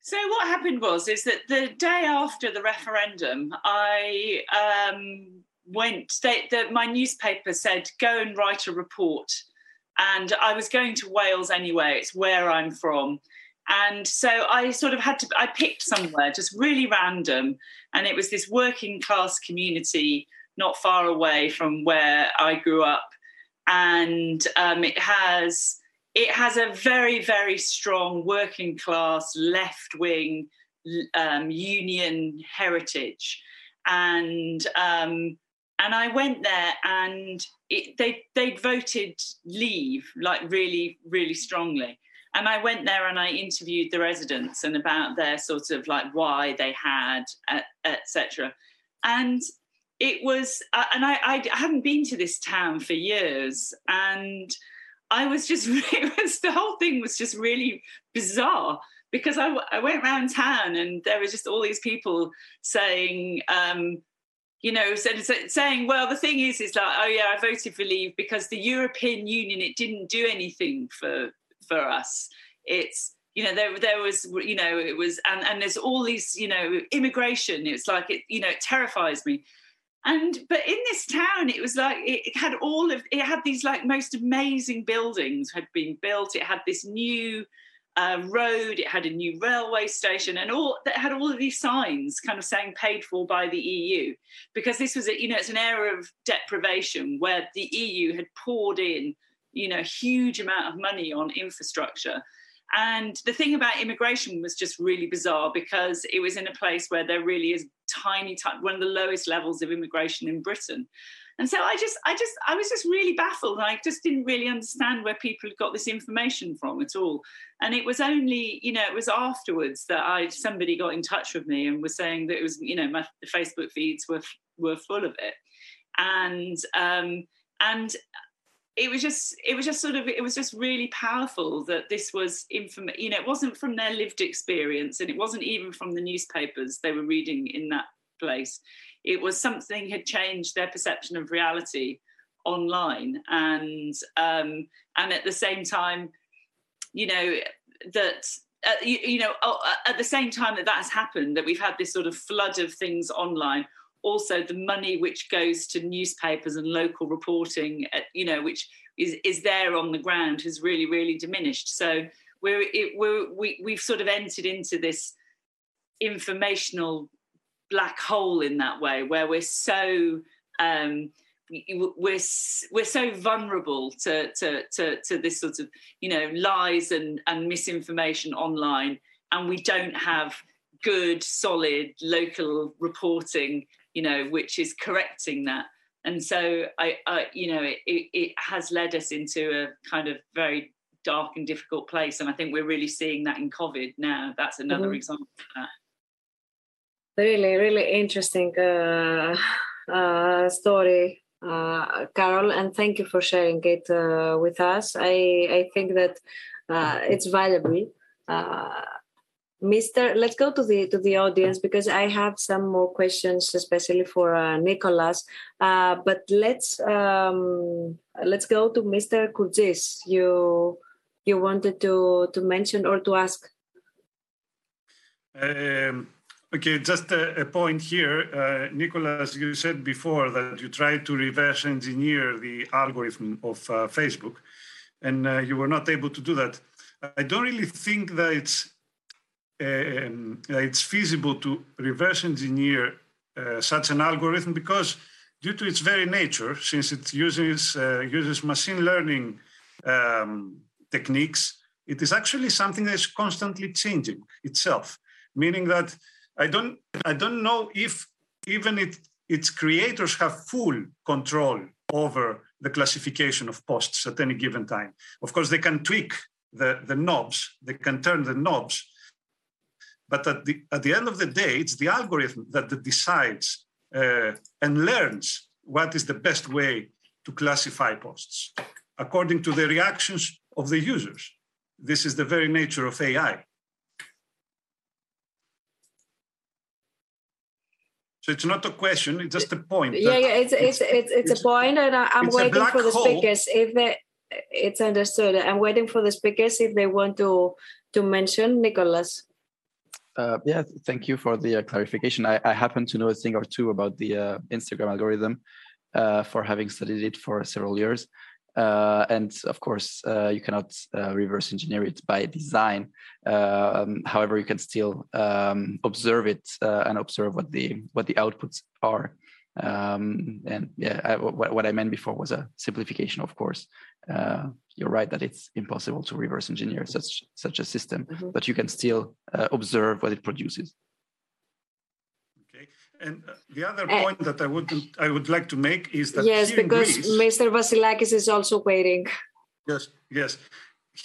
So what happened was is that the day after the referendum, I um, went. They, the, my newspaper said go and write a report, and I was going to Wales anyway. It's where I'm from, and so I sort of had to. I picked somewhere just really random, and it was this working class community not far away from where I grew up, and um, it has it has a very, very strong working class, left wing um, union heritage. And um, and I went there and it, they they voted leave like really really strongly. And I went there and I interviewed the residents and about their sort of like why they had etc and it was uh, and I, I hadn't been to this town for years. And I was just, it was, the whole thing was just really bizarre because I, I went around town and there was just all these people saying, um, you know, saying, well, the thing is, is like, oh yeah, I voted for Leave because the European Union, it didn't do anything for for us. It's you know there there was you know it was and and there's all these you know immigration it's like it you know it terrifies me and but in this town it was like it had all of it had these like most amazing buildings had been built it had this new uh, road it had a new railway station and all that had all of these signs kind of saying paid for by the eu because this was a, you know it's an era of deprivation where the eu had poured in you know huge amount of money on infrastructure and the thing about immigration was just really bizarre because it was in a place where there really is tiny, tiny, one of the lowest levels of immigration in Britain. And so I just, I just, I was just really baffled. I just didn't really understand where people had got this information from at all. And it was only, you know, it was afterwards that I somebody got in touch with me and was saying that it was, you know, my the Facebook feeds were were full of it. And um, and it was just it was just sort of it was just really powerful that this was inform you know it wasn't from their lived experience and it wasn't even from the newspapers they were reading in that place it was something had changed their perception of reality online and um and at the same time you know that uh, you, you, know uh, at the same time that that has happened that we've had this sort of flood of things online also the money which goes to newspapers and local reporting, uh, you know, which is, is there on the ground has really, really diminished. So we're, it, we're, we, we've sort of entered into this informational black hole in that way where we're so um, we're we're so vulnerable to, to to to this sort of you know lies and and misinformation online and we don't have good solid local reporting you know, which is correcting that. And so I, I you know, it, it has led us into a kind of very dark and difficult place. And I think we're really seeing that in COVID now. That's another mm-hmm. example of that. Really, really interesting uh, uh, story, uh, Carole, and thank you for sharing it uh, with us. I, I think that uh, it's valuable. Uh, Mr. Let's go to the to the audience because I have some more questions, especially for uh, Nicolas. Uh, but let's um, let's go to Mr. Kourtsis. You you wanted to to mention or to ask. Um, okay, just a, a point here, uh, Nicolas. You said before that you tried to reverse engineer the algorithm of uh, Facebook, and uh, you were not able to do that. I don't really think that it's um, it's feasible to reverse engineer uh, such an algorithm because due to its very nature, since it uses, uh, uses machine learning um, techniques, it is actually something that is constantly changing itself, meaning that I don't, I don't know if even it, its creators have full control over the classification of posts at any given time. Of course, they can tweak the, the knobs, they can turn the knobs but at the, at the end of the day, it's the algorithm that decides uh, and learns what is the best way to classify posts according to the reactions of the users. This is the very nature of AI. So it's not a question; it's just a point. Yeah, yeah, it's it's it's, it's, it's a point, and I'm waiting for the hole. speakers if they. It's understood. I'm waiting for the speakers if they want to to mention Nicolas. Uh, yeah, thank you for the uh, clarification. I, I, happen to know a thing or two about the uh, Instagram algorithm uh, for having studied it for several years. Uh, and of course, uh, you cannot reverse engineer it by design. Um, however, you can still um, observe it and observe what the what the outputs are. Um, and yeah, I, what, what I meant before was a simplification, of course uh, you're right that it's impossible to reverse engineer such such a system, mm-hmm. but you can still uh, observe what it produces. And uh, the other uh, point that I would I would like to make is that yes, because Greece, Mr. Vasilakis is also waiting. Yes, yes.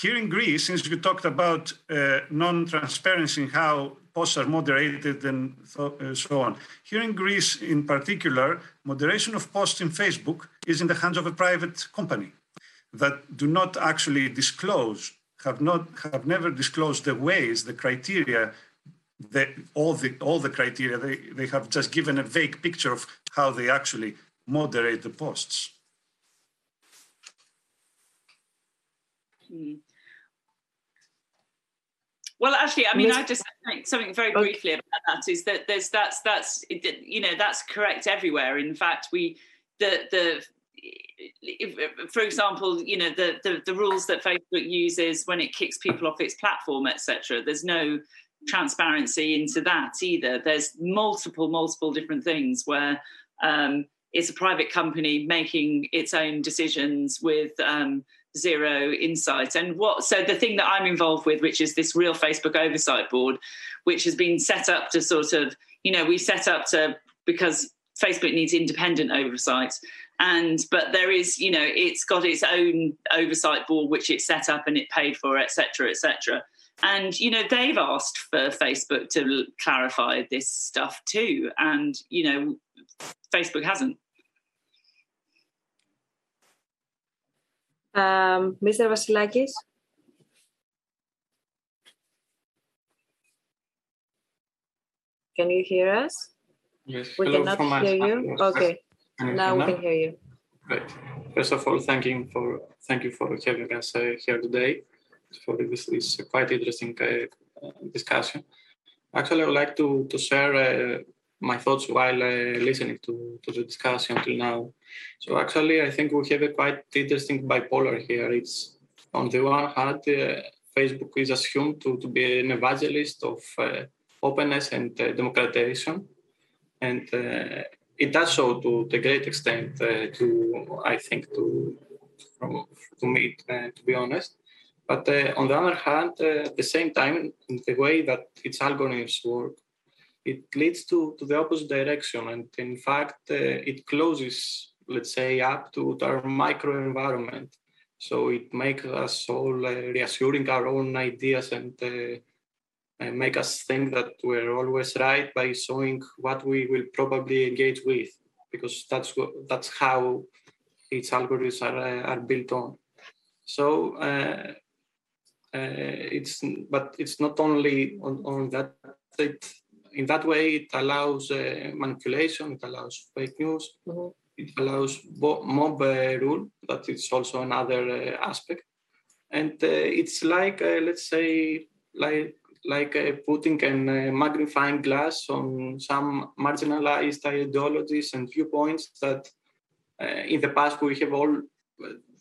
Here in Greece, since you talked about uh, non-transparency and how posts are moderated and uh, so on. Here in Greece, in particular, moderation of posts in Facebook is in the hands of a private company. that do not actually disclose, have not have never disclosed the ways, the criteria, the, all the all the criteria. They they have just given a vague picture of how they actually moderate the posts. Hmm. Well, actually, I mean, I just think something very briefly about that is that there's that's that's you know that's correct everywhere. In fact, we the the if, for example, you know the, the, the rules that Facebook uses when it kicks people off its platform, etc. There's no transparency into that either. There's multiple multiple different things where um, it's a private company making its own decisions with um, zero insight. And what so the thing that I'm involved with, which is this real Facebook oversight board, which has been set up to sort of you know we set up to because Facebook needs independent oversight and but there is you know it's got its own oversight board which it set up and it paid for etc etc and you know they've asked for facebook to clarify this stuff too and you know facebook hasn't. Um, mr vasilakis? Can you hear us? Yes we Hello cannot hear you? okay. Now we can hear you. Great. First of all, thank you for thank you for having us uh, here today for this, this quite interesting uh, discussion. Actually, I would like to to share uh, my thoughts while uh, listening to, to the discussion until now. So actually, I think we have a quite interesting bipolar here. It's on the one hand, uh, Facebook is assumed to, to be an evangelist of uh, openness and democratization, and it does so to the great extent uh, to I think to from, to me uh, to be honest. But uh, on the other hand, uh, at the same time, the way that its algorithms work, it leads to, to the opposite direction. And in fact, uh, it closes, let's say, up to our microenvironment. So it makes us all uh, reassuring our own ideas and and make us think that we're always right by showing what we will probably engage with, because that's what, that's how its algorithms are, uh, are built on. So uh, uh, it's but it's not only on, on that. It, in that way, it allows uh, manipulation. It allows fake news. Mm-hmm. It allows mob uh, rule. That is also another uh, aspect. And it's like let's say like like uh, putting a uh, magnifying glass on some marginalized ideologies and viewpoints that uh, in the past we have all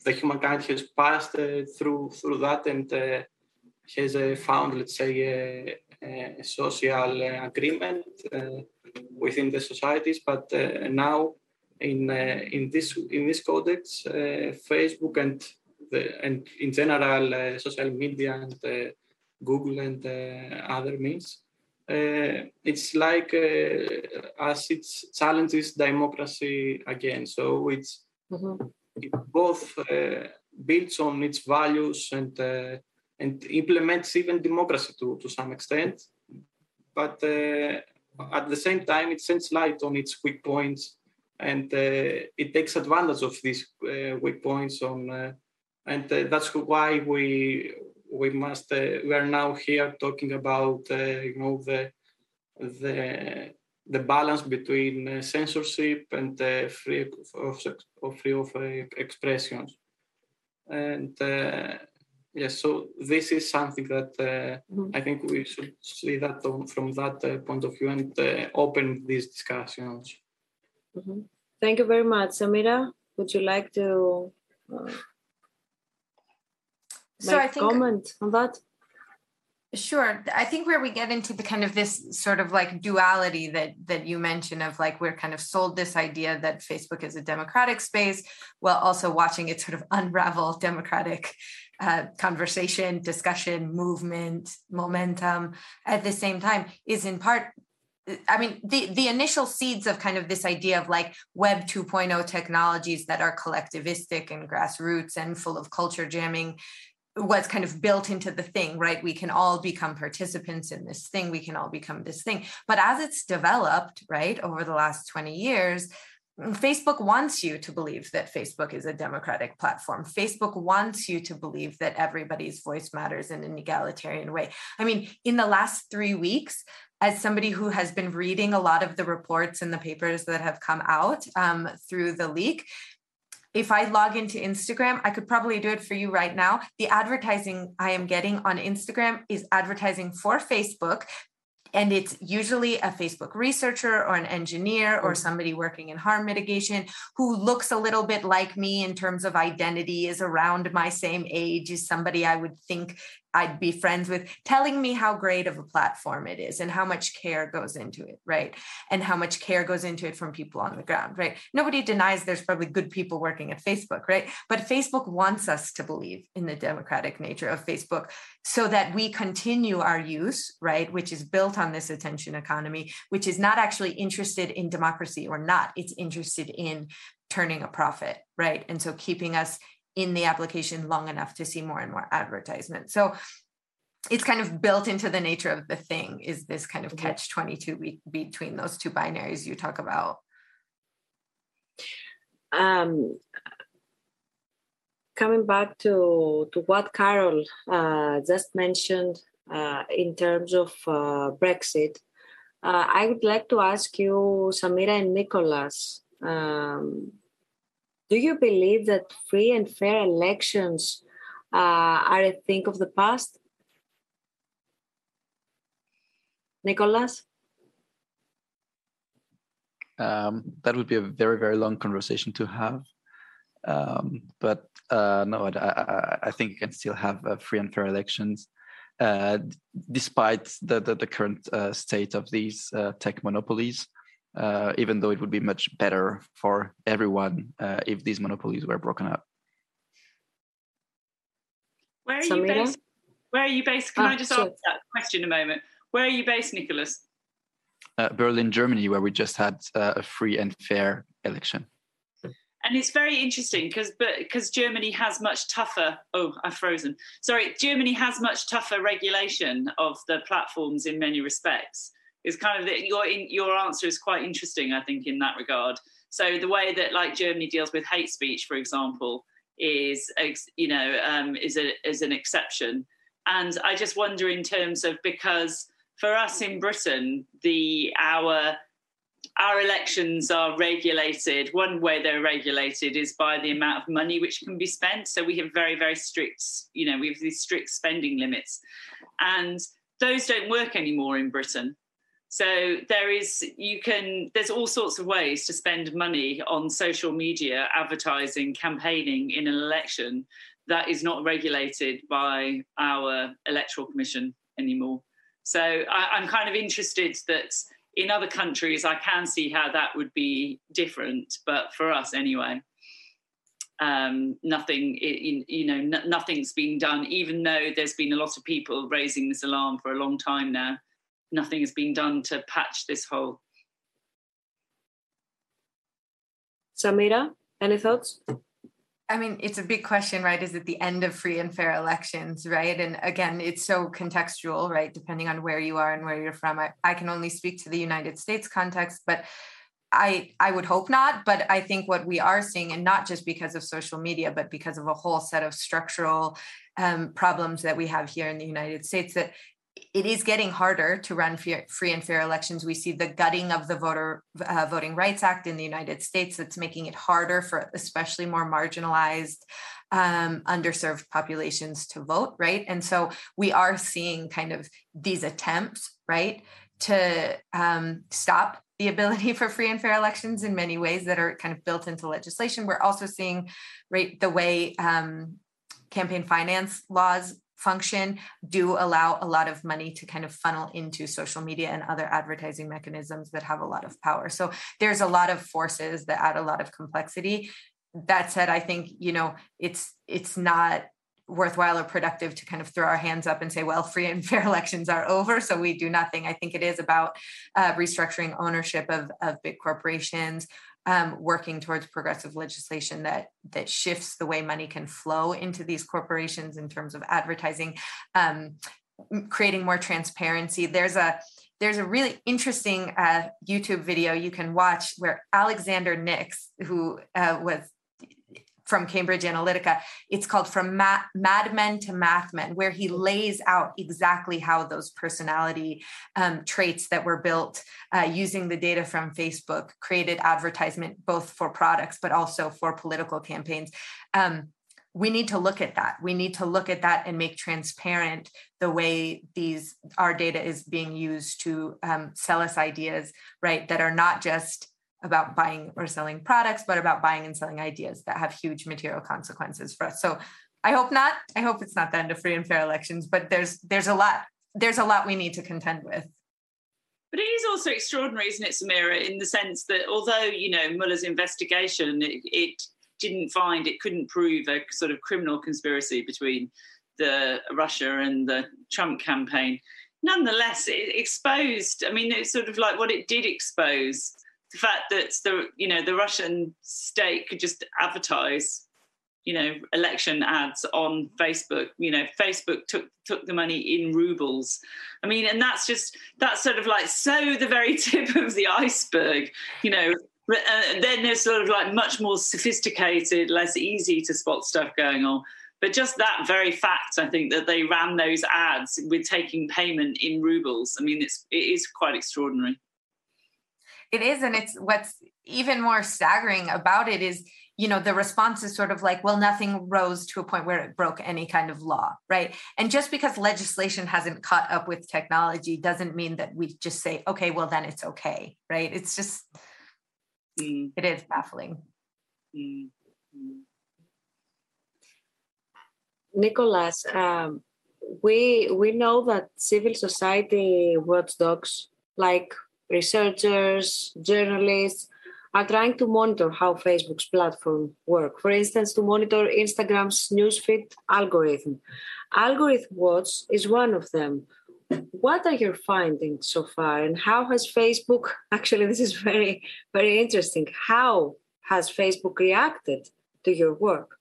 the humankind has passed uh, through through that and uh, has uh, found let's say a, social agreement within the societies but now in in this in this codex facebook and the, and in general social media and Google and other means. Uh, it's like uh, as it challenges democracy again. So it's mm-hmm. It both builds on its values and and implements even democracy to, to some extent. But uh, at the same time, it sheds light on its weak points and uh, it takes advantage of these uh, weak points on. and that's why we we must uh, we are now here talking about uh, you know the the the balance between uh, censorship and uh, free of, of free of uh, expressions and uh, yes so this is something that mm-hmm. i think we should see that from that point of view and open these discussions mm-hmm. thank you very much samira would you like to so I think comment on that. Sure. I think where we get into the kind of this sort of like duality that that you mentioned of like we're kind of sold this idea that Facebook is a democratic space while also watching it sort of unravel democratic uh, conversation, discussion, movement, momentum at the same time is in part I mean, the, the initial seeds of kind of this idea of like Web 2.0 technologies that are collectivistic and grassroots and full of culture jamming was kind of built into the thing, right? We can all become participants in this thing. We can all become this thing. But as it's developed, right, over the last 20 years, Facebook wants you to believe that Facebook is a democratic platform. Facebook wants you to believe that everybody's voice matters in an egalitarian way. I mean, in the last three weeks, as somebody who has been reading a lot of the reports and the papers that have come out um, through the leak, if I log into Instagram, I could probably do it for you right now. The advertising I am getting on Instagram is advertising for Facebook and it's usually a Facebook researcher or an engineer or mm. somebody working in harm mitigation who looks a little bit like me in terms of identity, is around my same age, is somebody I would think I'd be friends with, telling me how great of a platform it is and how much care goes into it, right? And how much care goes into it from people on the ground, right? Nobody denies there's probably good people working at Facebook, right? But Facebook wants us to believe in the democratic nature of Facebook so that we continue our use, right? Which is built on this attention economy, which is not actually interested in democracy or not, it's interested in turning a profit, right? And so keeping us in the application long enough to see more and more advertisement. So it's kind of built into the nature of the thing is this kind of catch 22 be- between those two binaries you talk about. Um, coming back to, to what Carole uh, just mentioned uh, in terms of uh, Brexit, uh, I would like to ask you, Samira and Nicolas, um, do you believe that free and fair elections uh, are a thing of the past? Nicolas? Um, that would be a very, very long conversation to have. Um, but uh, no, I, I, I, think you can still have uh, free and fair elections, uh, despite the, the, the current uh, state of these uh, tech monopolies uh, even though it would be much better for everyone uh, if these monopolies were broken up. Where are Samira? you based? Where are you based? Can ah, I just sure. ask that question a moment? Where are you based, Nicolas? Uh, Berlin, Germany, where we just had uh, a free and fair election. And it's very interesting because because Germany has much tougher. Oh, I've frozen. Sorry, Germany has much tougher regulation of the platforms in many respects is kind of the, your your answer is quite interesting i think in that regard. So the way that like germany deals with hate speech for example is you know um, is a is an exception. And i just wonder in terms of because for us in britain the our our elections are regulated one way they're regulated is by the amount of money which can be spent. So we have very very strict you know we have these strict spending limits. And those don't work anymore in britain so there is, you can, there's all sorts of ways to spend money on social media, advertising, campaigning in an election that is not regulated by our electoral commission anymore. So I, I'm kind of interested that in other countries, I can see how that would be different, but for us anyway, um, nothing, you know, nothing's been done, even though there's been a lot of people raising this alarm for a long time now nothing has been done to patch this hole. Samira, any thoughts? I mean, it's a big question, right? Is it the end of free and fair elections, right? And again, it's so contextual, right? Depending on where you are and where you're from. I, I can only speak to the United States context, but I I would hope not, but I think what we are seeing, and not just because of social media, but because of a whole set of structural um, problems that we have here in the United States, that it is getting harder to run free and fair elections. We see the gutting of the Voter uh, Voting Rights Act in the United States that's making it harder for especially more marginalized, um, underserved populations to vote, right? And so we are seeing kind of these attempts, right, to um, stop the ability for free and fair elections in many ways that are kind of built into legislation. We're also seeing, right, the way um, campaign finance laws function do allow a lot of money to kind of funnel into social media and other advertising mechanisms that have a lot of power. So there's a lot of forces that add a lot of complexity. That said, I think you know it's it's not worthwhile or productive to kind of throw our hands up and say, well, free and fair elections are over, so we do nothing. I think it is about uh, restructuring ownership of, of big corporations, um, working towards progressive legislation that that shifts the way money can flow into these corporations in terms of advertising, um, creating more transparency. There's a there's a really interesting uh, YouTube video you can watch where Alexander Nix, who uh, was from Cambridge Analytica. It's called From Ma- Madmen to Mathmen, where he lays out exactly how those personality um, traits that were built uh, using the data from Facebook created advertisement both for products but also for political campaigns. Um, we need to look at that. We need to look at that and make transparent the way these our data is being used to um, sell us ideas, right? That are not just about buying or selling products, but about buying and selling ideas that have huge material consequences for us. So I hope not. I hope it's not the end of free and fair elections, but there's there's a lot there's a lot we need to contend with. But it is also extraordinary, isn't it, Samira, in the sense that although, you know, Mueller's investigation, it, it didn't find, it couldn't prove a sort of criminal conspiracy between the Russia and the Trump campaign. Nonetheless, it exposed, I mean, it's sort of like what it did expose the fact that the you know the Russian state could just advertise you know election ads on Facebook you know Facebook took took the money in rubles. I mean and that's just that's sort of like so the very tip of the iceberg you know uh, then there's sort of like much more sophisticated less easy to spot stuff going on. But just that very fact i think that they ran those ads with taking payment in rubles i mean it's it is quite extraordinary it is and it's what's even more staggering about it is you know the response is sort of like well nothing rose to a point where it broke any kind of law right and just because legislation hasn't caught up with technology doesn't mean that we just say okay well then it's okay right it's just mm. it is baffling mm. Nicolas um, we we know that civil society watchdogs like researchers, journalists are trying to monitor how Facebook's platform work. For instance, to monitor Instagram's newsfeed algorithm. Algorithm Watch is one of them. What are your findings so far, and how has Facebook? Actually, this is very, very interesting. How has Facebook reacted to your work?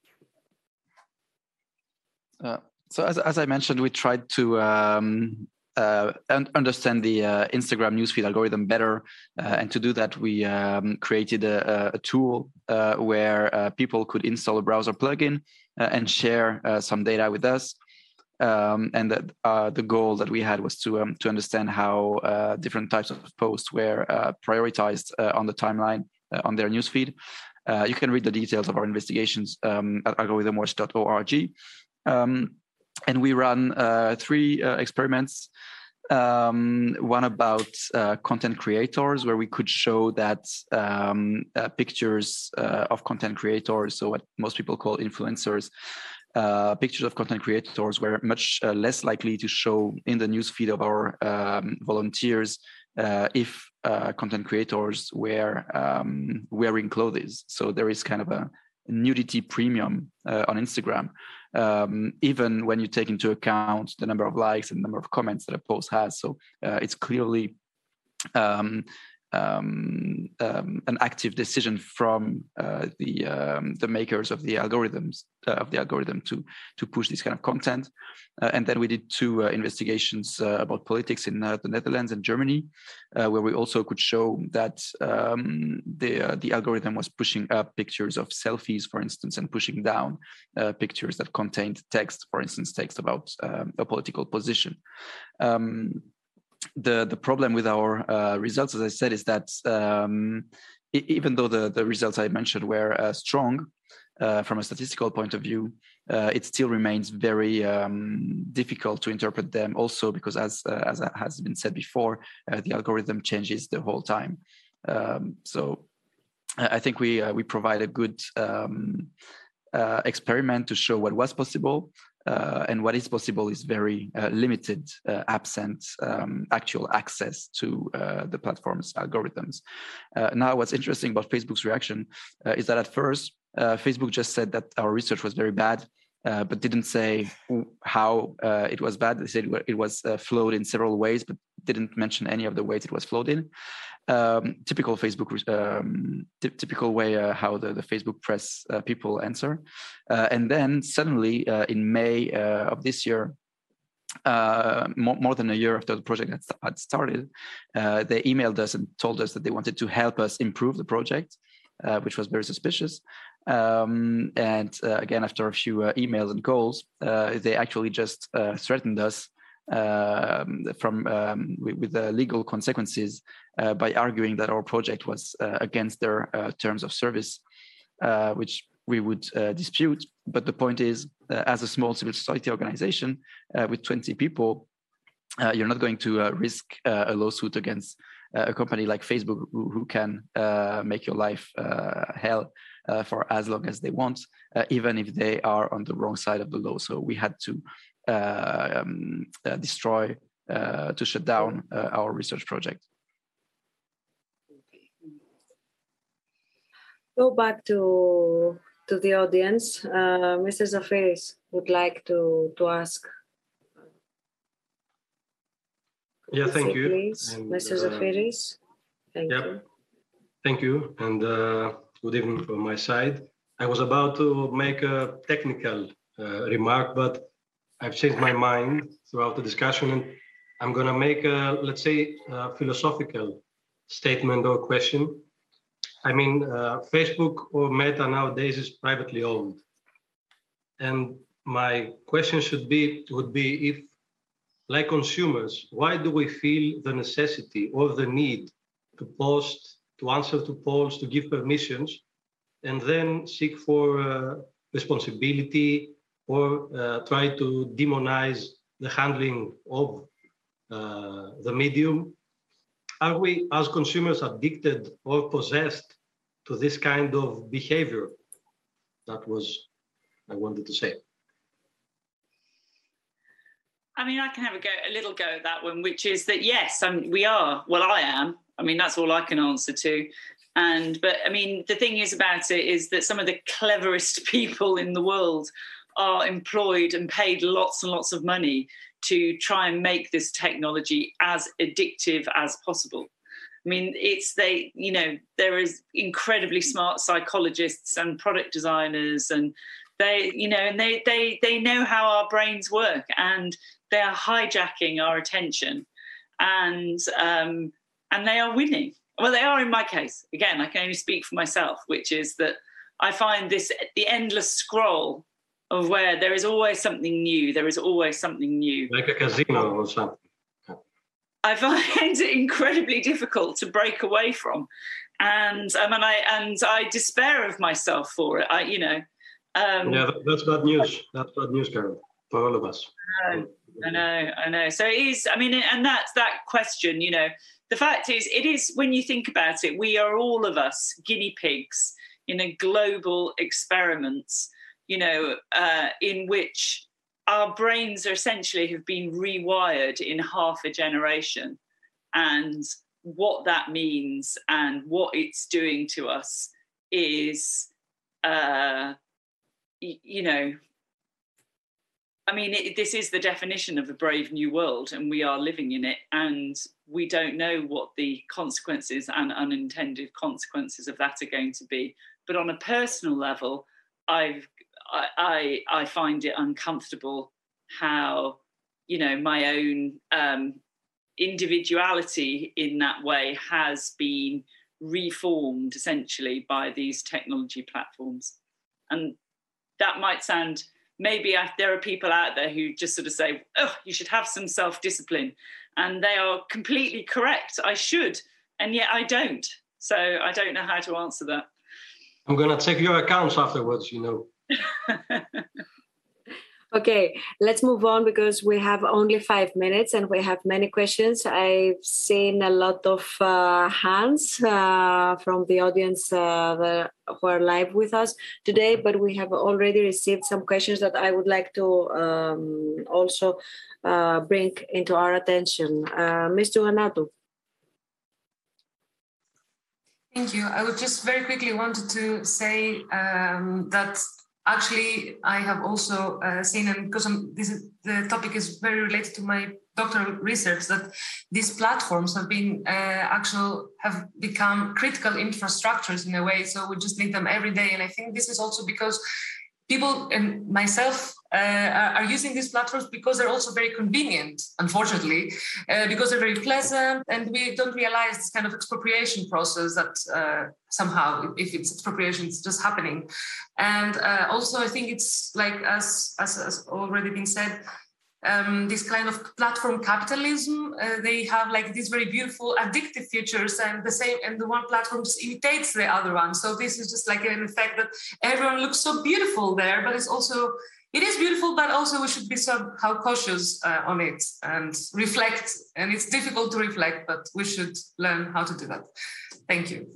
Uh, so, as, as I mentioned, we tried to um, uh, understand the uh, Instagram newsfeed algorithm better. Uh, and to do that, we um, created a, a tool uh, where uh, people could install a browser plugin uh, and share some data with us. Um, and that, the goal that we had was to um, to understand how different types of posts were prioritized on the timeline on their newsfeed. you can read the details of our investigations um, at algorithmwatch.org. Um, and we ran uh, three uh, experiments. Um, one about uh, content creators, where we could show that um, uh, pictures uh, of content creators, so what most people call influencers, uh, pictures of content creators were much less likely to show in the newsfeed of our um, volunteers if content creators were um, wearing clothes. So there is kind of a nudity premium on Instagram um, even when you take into account the number of likes and number of comments that a post has. So uh, it's clearly um, um, um, an active decision from uh, the um, the makers of the algorithms uh, of the algorithm to to push this kind of content. Uh, and then we did two uh, investigations uh, about politics in uh, the Netherlands and Germany, where we also could show that um, the the algorithm was pushing up pictures of selfies, for instance, and pushing down pictures that contained text, for instance, text about um, a political position. Um, the the problem with our uh, results, as I said, is that um, even though the the results I mentioned were uh, strong uh, from a statistical point of view, uh, it still remains very um, difficult to interpret them. Also, because as uh, as has been said before, uh, the algorithm changes the whole time. Um, so I think we we provide a good. Um, experiment to show what was possible, uh, and what is possible is very uh, limited, uh, absent um, actual access to uh, the platform's algorithms. Uh, now, what's interesting about Facebook's reaction uh, is that at first, Facebook just said that our research was very bad. but didn't say how it was bad. They said it was flowed in several ways, but didn't mention any of the ways it was flowed in um, typical Facebook, um, typical way uh, how the, the Facebook press uh, people answer. Uh, and then suddenly uh, in May uh, of this year, uh, more, more, than a year after the project had, started, uh, they emailed us and told us that they wanted to help us improve the project, which was very suspicious. Um, and again, after a few emails and calls, they actually just threatened us um, from um, with, with the legal consequences by arguing that our project was against their terms of service, which we would dispute. But the point is, as a small civil society organization with 20 people, uh, you're not going to uh, risk uh, a lawsuit against a company like Facebook who, who can make your life hell uh, for as long as they want, uh, even if they are on the wrong side of the law. So we had to uh, um, uh, destroy, uh, to shut down our research project. Go back to to the audience. Mr. Zafiris would like to to ask. Yeah, thank you, please, and, Mr. Zafiris. Thank yep. you. Thank you, and Good evening from my side. I was about to make a technical uh, remark, but I've changed my mind throughout the discussion, and I'm going to make a, let's say, a philosophical statement or question. I mean, uh, Facebook or Meta nowadays is privately owned, and my question should be would be if, like consumers, why do we feel the necessity or the need to post to answer to polls, to give permissions, and then seek for uh, responsibility or uh, try to demonize the handling of uh, the medium? Are we, as consumers, addicted or possessed to this kind of behavior? That was I wanted to say. I mean, I can have a go, a little go at that one, which is that yes, I we are. Well, I am I mean, that's all I can answer to. And but I mean, the thing is about it is that some of the cleverest people in the world are employed and paid lots and lots of money to try and make this technology as addictive as possible. I mean, it's they, you know, there is incredibly smart psychologists and product designers, and they, you know, and they they they know how our brains work, and they are hijacking our attention, and um, and they are winning. Well, they are in my case. Again, I can only speak for myself, which is that I find this the endless scroll of where there is always something new. There is always something new. Like a casino or something. I find it incredibly difficult to break away from, and um, and I and I despair of myself for it. I, you know. Um, yeah, that's bad news. That's bad news, Karen, for all of us. I know, I know, I know. So it is. I mean, and that's that question. You know, the fact is, it is when you think about it, we are all of us guinea pigs in a global experiment, you know, uh, in which our brains are essentially have been rewired in half a generation. And what that means and what it's doing to us is, uh, you know, I mean, it, this is the definition of a brave new world, and we are living in it. And we don't know what the consequences and unintended consequences of that are going to be. But on a personal level, I've I I, find it uncomfortable how you know my own um, individuality in that way has been reformed essentially by these technology platforms, and that might sound maybe I, there are people out there who just sort of say, oh, you should have some self discipline. And they are completely correct. I should. And yet I don't. So I don't know how to answer that. I'm going to check your accounts afterwards, you know. Okay, let's move on because we have only five minutes and we have many questions. I've seen a lot of uh, hands uh, from the audience uh, who are live with us today, but we have already received some questions that I would like to um, also uh, bring into our attention. Uh, Mr. Anatou. Thank you. I would just very quickly wanted to say um, that actually i have also uh, seen and because I'm, this is, the topic is very related to my doctoral research that these platforms have been uh, actual have become critical infrastructures in a way so we just need them every day. And i think this is also because people and myself uh, are using these platforms because they're also very convenient, unfortunately, uh, because they're very pleasant, and we don't realize this kind of expropriation process that uh, somehow, if it's expropriation, it's just happening. And uh, also, I think it's like as as, as already been said, um, this kind of platform capitalism. Uh, they have like these very beautiful addictive features, and the same, and the one platform just imitates the other one. So this is just like an effect that everyone looks so beautiful there, but it's also it is beautiful, but also we should be somehow cautious uh, on it and reflect. And it's difficult to reflect, but we should learn how to do that. Thank you.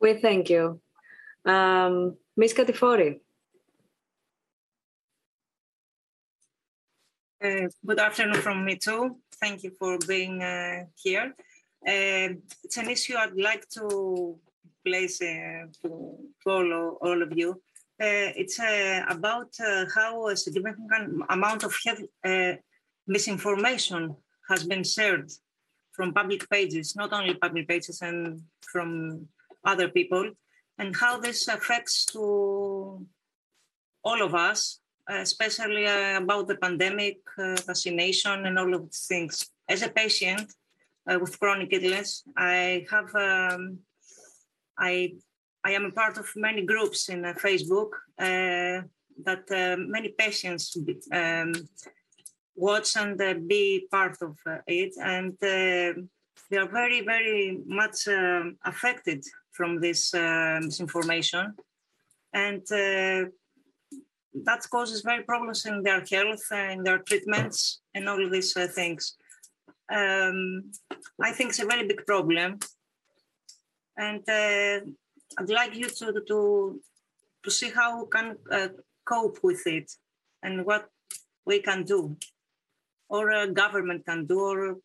we thank you, um. Katifori. Uh, good afternoon from me too. Thank you for being uh, here. Uh, it's an issue I'd like to place uh, to, all, all of you. Uh, it's uh, about how a significant amount of health, misinformation has been shared from public pages, not only public pages and from other people, and how this affects to all of us especially uh, about the pandemic, uh, vaccination, and all of these things. As a patient uh, with chronic illness, I have um, I I am a part of many groups in Facebook that many patients um, watch and be part of it, and they are very very much um, affected from this misinformation and uh, that causes very problems in their health and their treatments and all these uh, things. Um, I think it's a very big problem, and uh, I'd like you to to to see how we can uh, cope with it and what we can do, or a government can do, or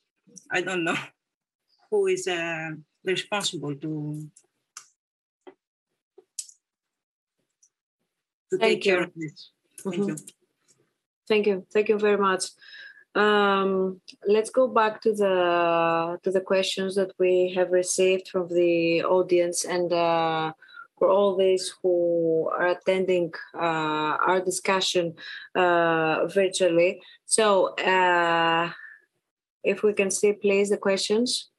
I don't know who is uh, responsible to to Thank take you. care of this. Thank Mhm. you. Thank you. Thank you very much. Um, let's go back to the to the questions that we have received from the audience and uh, for all these who are attending uh, our discussion uh, virtually. So, uh, if we can see, please, the questions.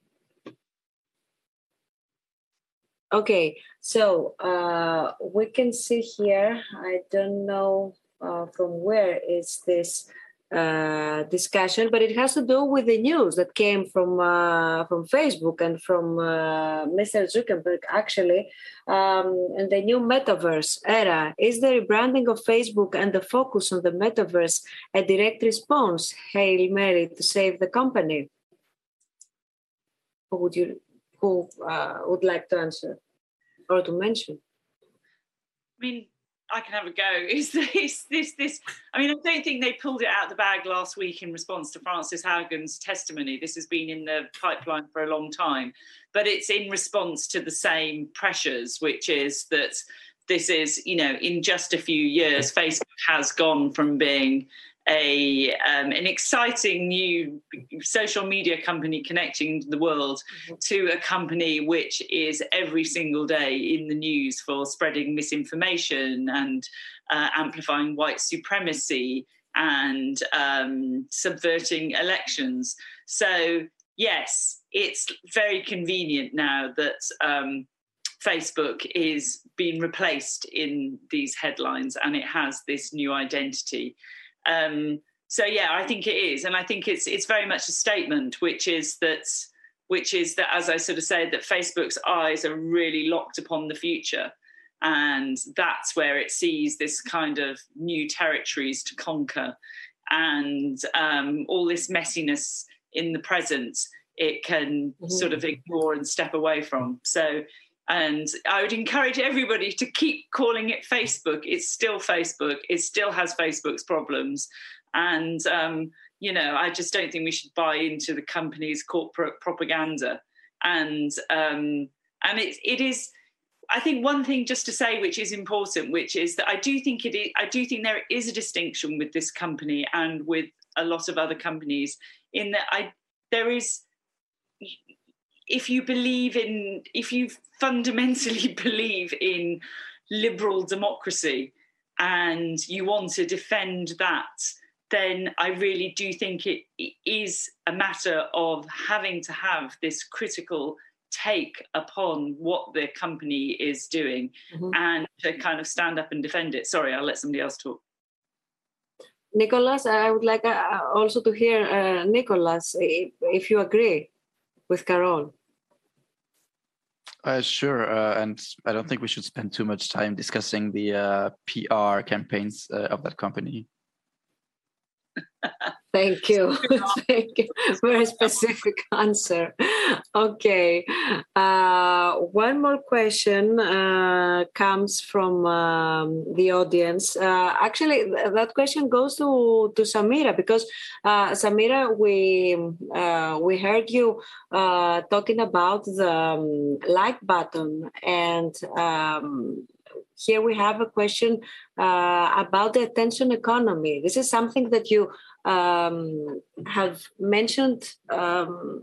Okay, so uh, we can see here. I don't know uh, from where is this uh, discussion, but it has to do with the news that came from uh, from Facebook and from uh, Mr. Zuckerberg, actually, um, and the new metaverse era. Is the rebranding of Facebook and the focus on the metaverse a direct response, Hail Mary, to save the company? Who would you who uh, would like to answer or to mention? I mean, I can have a go. Is this this this? I mean, I don't think they pulled it out of the bag last week in response to Frances Haugen's testimony. This has been in the pipeline for a long time, but it's in response to the same pressures, which is that this is, you know, in just a few years, Facebook has gone from being a um, an exciting new social media company connecting the world to a company which is every single day in the news for spreading misinformation and uh, amplifying white supremacy and um, subverting elections. So yes, it's very convenient now that. Um, Facebook is being replaced in these headlines and it has this new identity. Um, so yeah, I think it is, and I think it's it's very much a statement, which is that which is that as I sort of said, that Facebook's eyes are really locked upon the future, and that's where it sees this kind of new territories to conquer, and um, all this messiness in the present it can Mhm. sort of ignore and step away from. So and I would encourage everybody to keep calling it Facebook. It's still Facebook. It still has Facebook's problems. And, um, you know, I just don't think we should buy into the company's corporate propaganda. And, um, and it, it is, I think one thing just to say, which is important, which is that I do think it is, I do think there is a distinction with this company and with a lot of other companies in that I, there is, if you believe in if you fundamentally believe in liberal democracy and you want to defend that, then I really do think it, it is a matter of having to have this critical take upon what the company is doing mm-hmm. and to kind of stand up and defend it. Sorry, I'll let somebody else talk. Nicolas, I would like uh, also to hear uh, Nicolas if, if, you agree with Carole. Uh, sure, uh, and I don't think we should spend too much time discussing the uh, PR campaigns uh, of that company. Thank you. Thank you. Very specific answer. Okay. Uh, one more question uh, comes from um, the audience. Uh, actually, that question goes to, to Samira because uh, Samira, we uh, we heard you uh, talking about the um, like button and. Um, here we have a question uh, about the attention economy. This is something that you um, have mentioned um,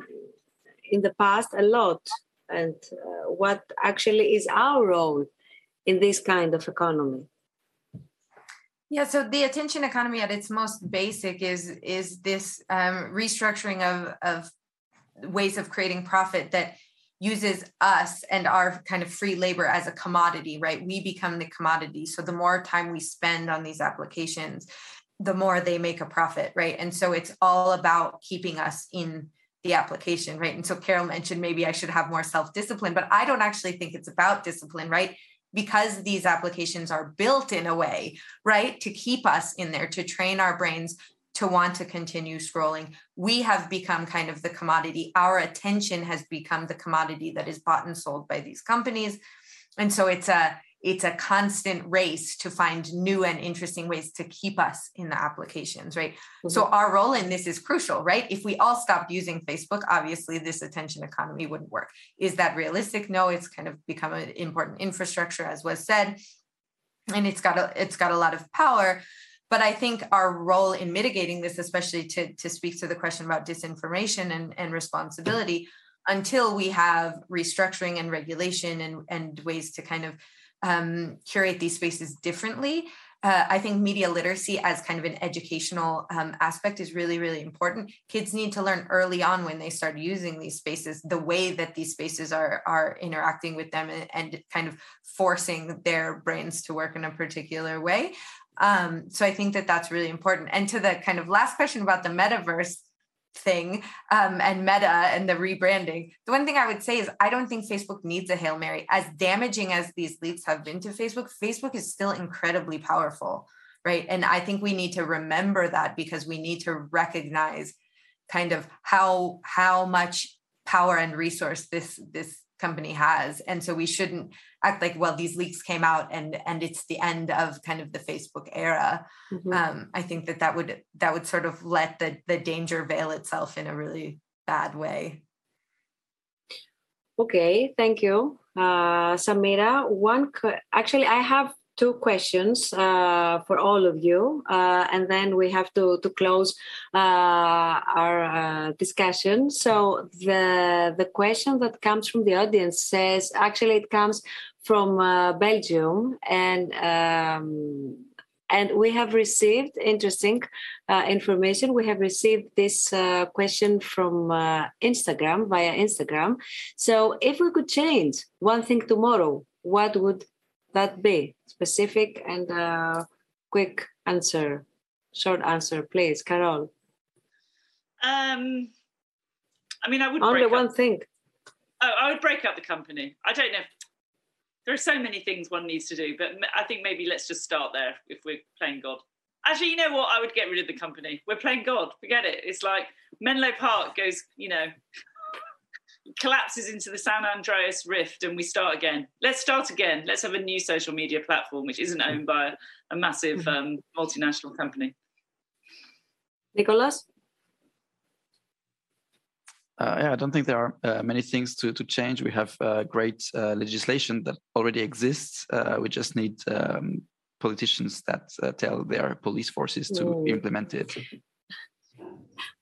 in the past a lot, and uh, what actually is our role in this kind of economy. Yeah, so the attention economy at its most basic is is this um, restructuring of of ways of creating profit that uses us and our kind of free labor as a commodity, right? We become the commodity. So the more time we spend on these applications, the more they make a profit, right? And so it's all about keeping us in the application, right? And so Carole mentioned maybe I should have more self discipline, but I don't actually think it's about discipline, right? Because these applications are built in a way, right, to keep us in there, to train our brains to want to continue scrolling. We have become kind of the commodity. Our attention has become the commodity that is bought and sold by these companies. And so it's a it's a constant race to find new and interesting ways to keep us in the applications, right? Mm-hmm. So our role in this is crucial, right? If we all stopped using Facebook, obviously this attention economy wouldn't work. Is that realistic? No, it's kind of become an important infrastructure, as was said, and it's got a it's got a lot of power. But I think our role in mitigating this, especially to, to speak to the question about disinformation and, and responsibility, until we have restructuring and regulation and, and ways to kind of um, curate these spaces differently, uh, I think media literacy as kind of an educational um, aspect is really, really important. Kids need to learn early on when they start using these spaces, the way that these spaces are are interacting with them and, and kind of forcing their brains to work in a particular way. Um, so I think that that's really important. And to the kind of last question about the metaverse thing um, and meta and the rebranding, the one thing I would say is I don't think Facebook needs a Hail Mary. As damaging as these leaks have been to Facebook, Facebook is still incredibly powerful, right? And I think we need to remember that because we need to recognize kind of how how much power and resource this this company has. And so we shouldn't act like well these leaks came out and and it's the end of kind of the facebook era. Mm-hmm. um, i think that that would that would sort of let the the danger veil itself in a really bad way. Okay thank you. Uh, samira one co- actually i have two questions uh, for all of you, uh, and then we have to to close uh, our uh, discussion. So the the question that comes from the audience says actually it comes from uh, Belgium, and um, and we have received interesting uh, information. We have received this question from Instagram via Instagram. So if we could change one thing tomorrow, what would that be? Specific and uh, quick answer, short answer, please, Carole. Um, I mean, I would only one up, thing. Oh, I would break up the company. I don't know. There are so many things one needs to do, but I think maybe let's just start there if we're playing God. Actually, you know what? I would get rid of the company. We're playing God. Forget it. It's like Menlo Park goes, you know, collapses into the San Andreas rift and we start again. Let's start again. Let's have a new social media platform which isn't owned by a, a massive mm-hmm. um, multinational company. Nicolas? Uh, yeah, I don't think there are uh, many things to, to change. We have uh, great uh, legislation that already exists. Uh, we just need um, politicians that uh, tell their police forces to mm. implement it.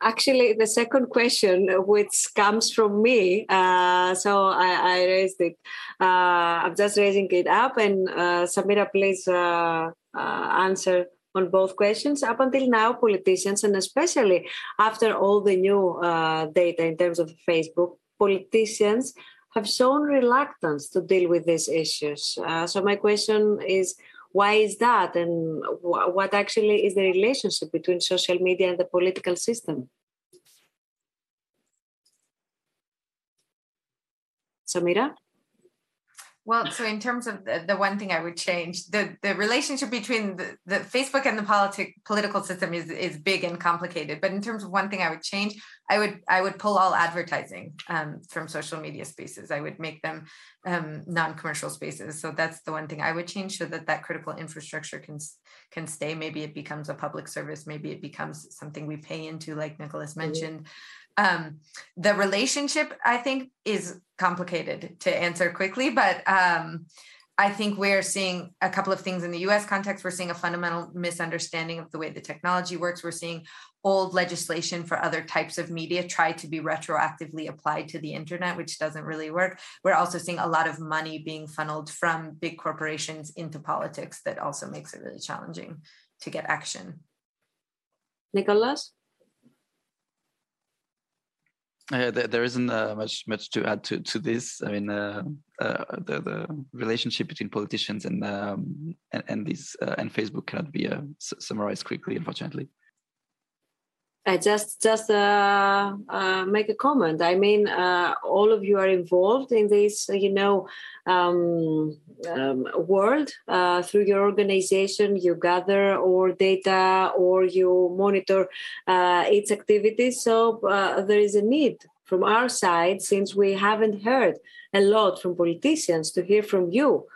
Actually, the second question, which comes from me, uh, so I, I, raised it. Uh, I'm just raising it up, and uh, Samira, please uh, uh, answer on both questions. Up until now, politicians, and especially after all the new uh, data in terms of Facebook, politicians have shown reluctance to deal with these issues. so my question is why is that? And what actually is the relationship between social media and the political system? Samira well, so in terms of the, the, one thing I would change, the, the relationship between the, the Facebook and the politic political system is is big and complicated. But in terms of one thing I would change, I would I would pull all advertising um, from social media spaces. I would make them um, non-commercial spaces. So that's the one thing I would change, so that that critical infrastructure can can stay. Maybe it becomes a public service. Maybe it becomes something we pay into, like Nicolas mm-hmm. mentioned. Mm-hmm um, the relationship i think is complicated to answer quickly but um, i think we're seeing a couple of things in the us context. We're seeing a fundamental misunderstanding of the way the technology works. We're seeing old legislation for other types of media try to be retroactively applied to the internet which doesn't really work. We're also seeing a lot of money being funneled from big corporations into politics that also makes it really challenging to get action. Nicolas uh, there, there isn't uh, much much to add to, to this. I mean, uh, uh the the relationship between politicians and um, and, and these uh, and Facebook cannot be uh, summarized quickly, unfortunately. I just just uh, uh, make a comment. I mean, uh, all of you are involved in this, you know, um, um, world uh, through your organization. You gather or data or you monitor uh, its activities. So uh, there is a need from our side, since we haven't heard a lot from politicians, to hear from you.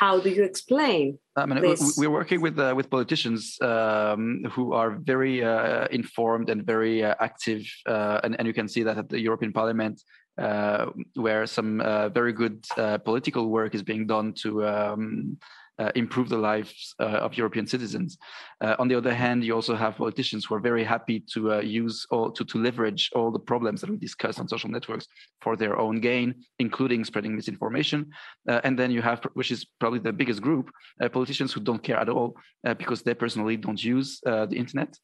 How do you explain I mean, this. we're working with uh, with politicians um, who are very uh, informed and very uh, active, uh, and, and you can see that at the European Parliament, uh, where some uh, very good political work is being done to um, uh, improve the lives uh, of European citizens. Uh, on the other hand, you also have politicians who are very happy to uh, use or to, to leverage all the problems that we discuss on social networks for their own gain, including spreading misinformation. Uh, and then you have, which is probably the biggest group, uh, politicians who don't care at all because they personally don't use the internet.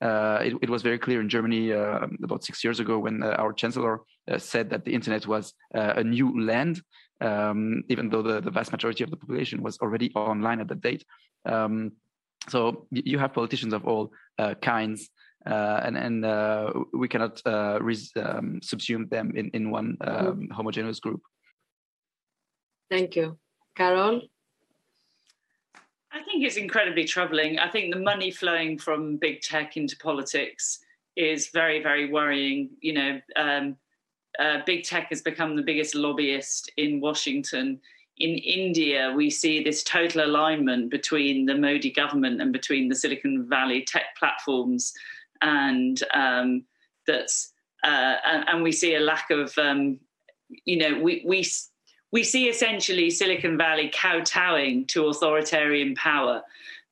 Uh, it, it, was very clear in Germany uh, about six years ago when uh, our chancellor said that the internet was a new land um, even though the, the vast majority of the population was already online at that date. Um, so you have politicians of all uh, kinds, uh, and and uh, we cannot uh, res- um, subsume them in in one mm-hmm. um, homogeneous group. Thank you, Carole. I think it's incredibly troubling. I think the money flowing from big tech into politics is very, very worrying. You know, um, uh, big tech has become the biggest lobbyist in Washington. In India, we see this total alignment between the Modi government and between the Silicon Valley tech platforms, and um, that's uh, and, and, we see a lack of, um, you know, we we we see essentially Silicon Valley kowtowing to authoritarian power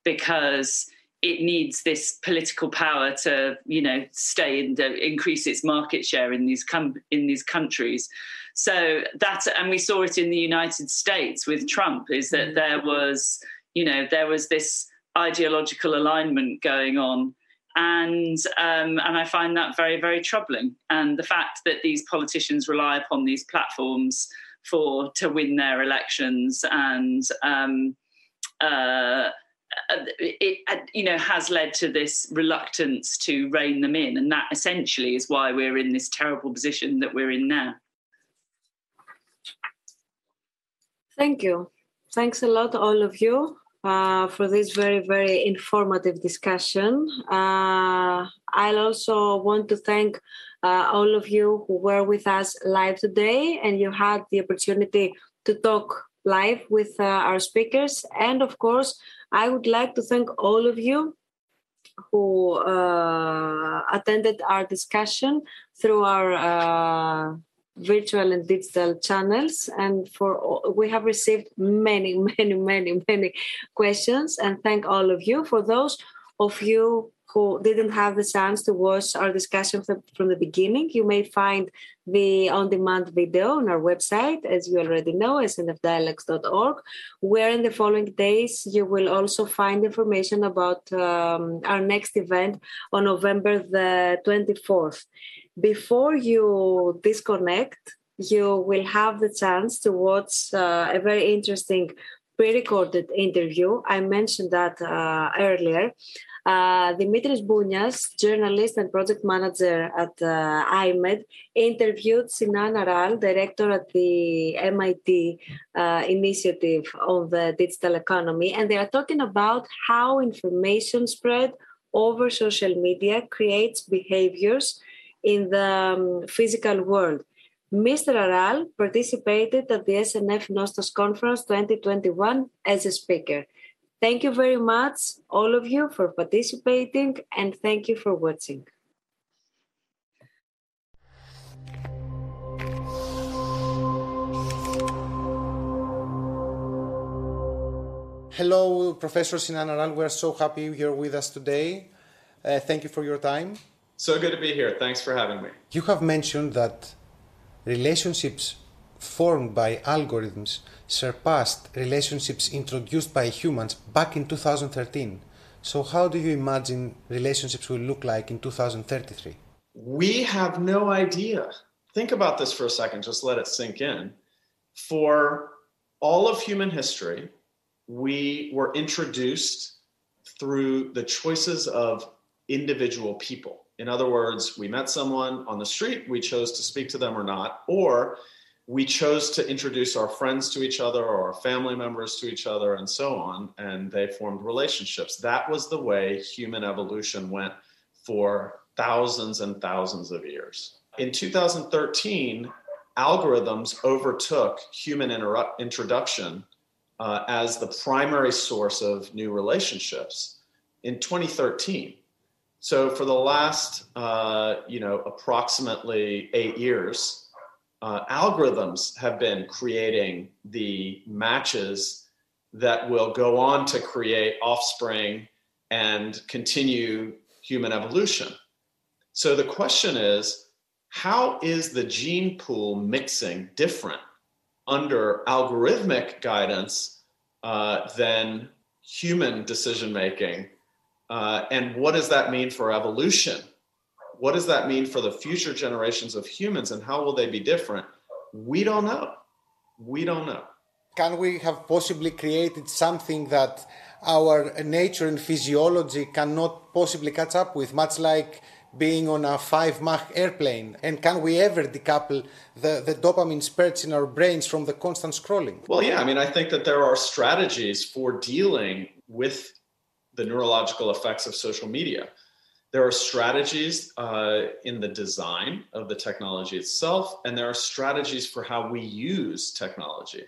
because it needs this political power to you know stay and uh, increase its market share in these com- in these countries so that and we saw it in the united states with trump is that mm. there was you know there was this ideological alignment going on and um, and I find that very very troubling. And the fact that these politicians rely upon these platforms for to win their elections and um, uh, it uh, you know has led to this reluctance to rein them in. And that essentially is why we're in this terrible position that we're in now. Thank you. Thanks a lot all of you uh, for this very very informative discussion. Uh, i'll also want to thank uh, all of you who were with us live today and you had the opportunity to talk live with uh, our speakers. And of course I would like to thank all of you who uh, attended our discussion through our uh, virtual and digital channels. And for we have received many many many many questions. And thank all of you. For those of you who didn't have the chance to watch our discussion from the beginning, you may find the on demand video on our website, as you already know, snfdialogues.org, where in the following days you will also find information about um, our next event on November the 24th. Before you disconnect, you will have the chance to watch uh, a very interesting pre-recorded interview. I mentioned that uh, earlier. Uh, Dimitris Bounias, journalist and project manager at uh, iMEdD, interviewed Sinan Aral, director at the MIT uh, initiative on the digital economy, and they are talking about how information spread over social media creates behaviors in the um, physical world. Mr. Aral participated at the SNF Nostos Conference 2021 as a speaker. Thank you very much, all of you, for participating, and thank you for watching. Hello, Professor Sinan Aral. We're so happy you're with us today. Uh, thank you for your time. So good to be here. Thanks for having me. You have mentioned that relationships formed by algorithms surpassed relationships introduced by humans back in 2013. So, how do you imagine relationships will look like in 2033? We have no idea. Think about this for a second, just let it sink in. For all of human history, we were introduced through the choices of individual people. In other words, we met someone on the street, we chose to speak to them or not, or we chose to introduce our friends to each other or our family members to each other and so on, and they formed relationships. That was the way human evolution went for thousands and thousands of years. In 2013, algorithms overtook human introduction uh, as the primary source of new relationships in 2013. So for the last, uh, you know, approximately eight years, uh, algorithms have been creating the matches that will go on to create offspring and continue human evolution. So the question is, how is the gene pool mixing different under algorithmic guidance uh, than human decision making uh, and what does that mean for evolution? What does that mean for the future generations of humans and how will they be different? We don't know. We don't know. Can we have possibly created something that our nature and physiology cannot possibly catch up with, much like being on a 5 Mach airplane? And can we ever decouple the, the dopamine spurts in our brains from the constant scrolling? Well, yeah, I mean, I think that there are strategies for dealing with the neurological effects of social media. There are strategies uh, in the design of the technology itself, and there are strategies for how we use technology.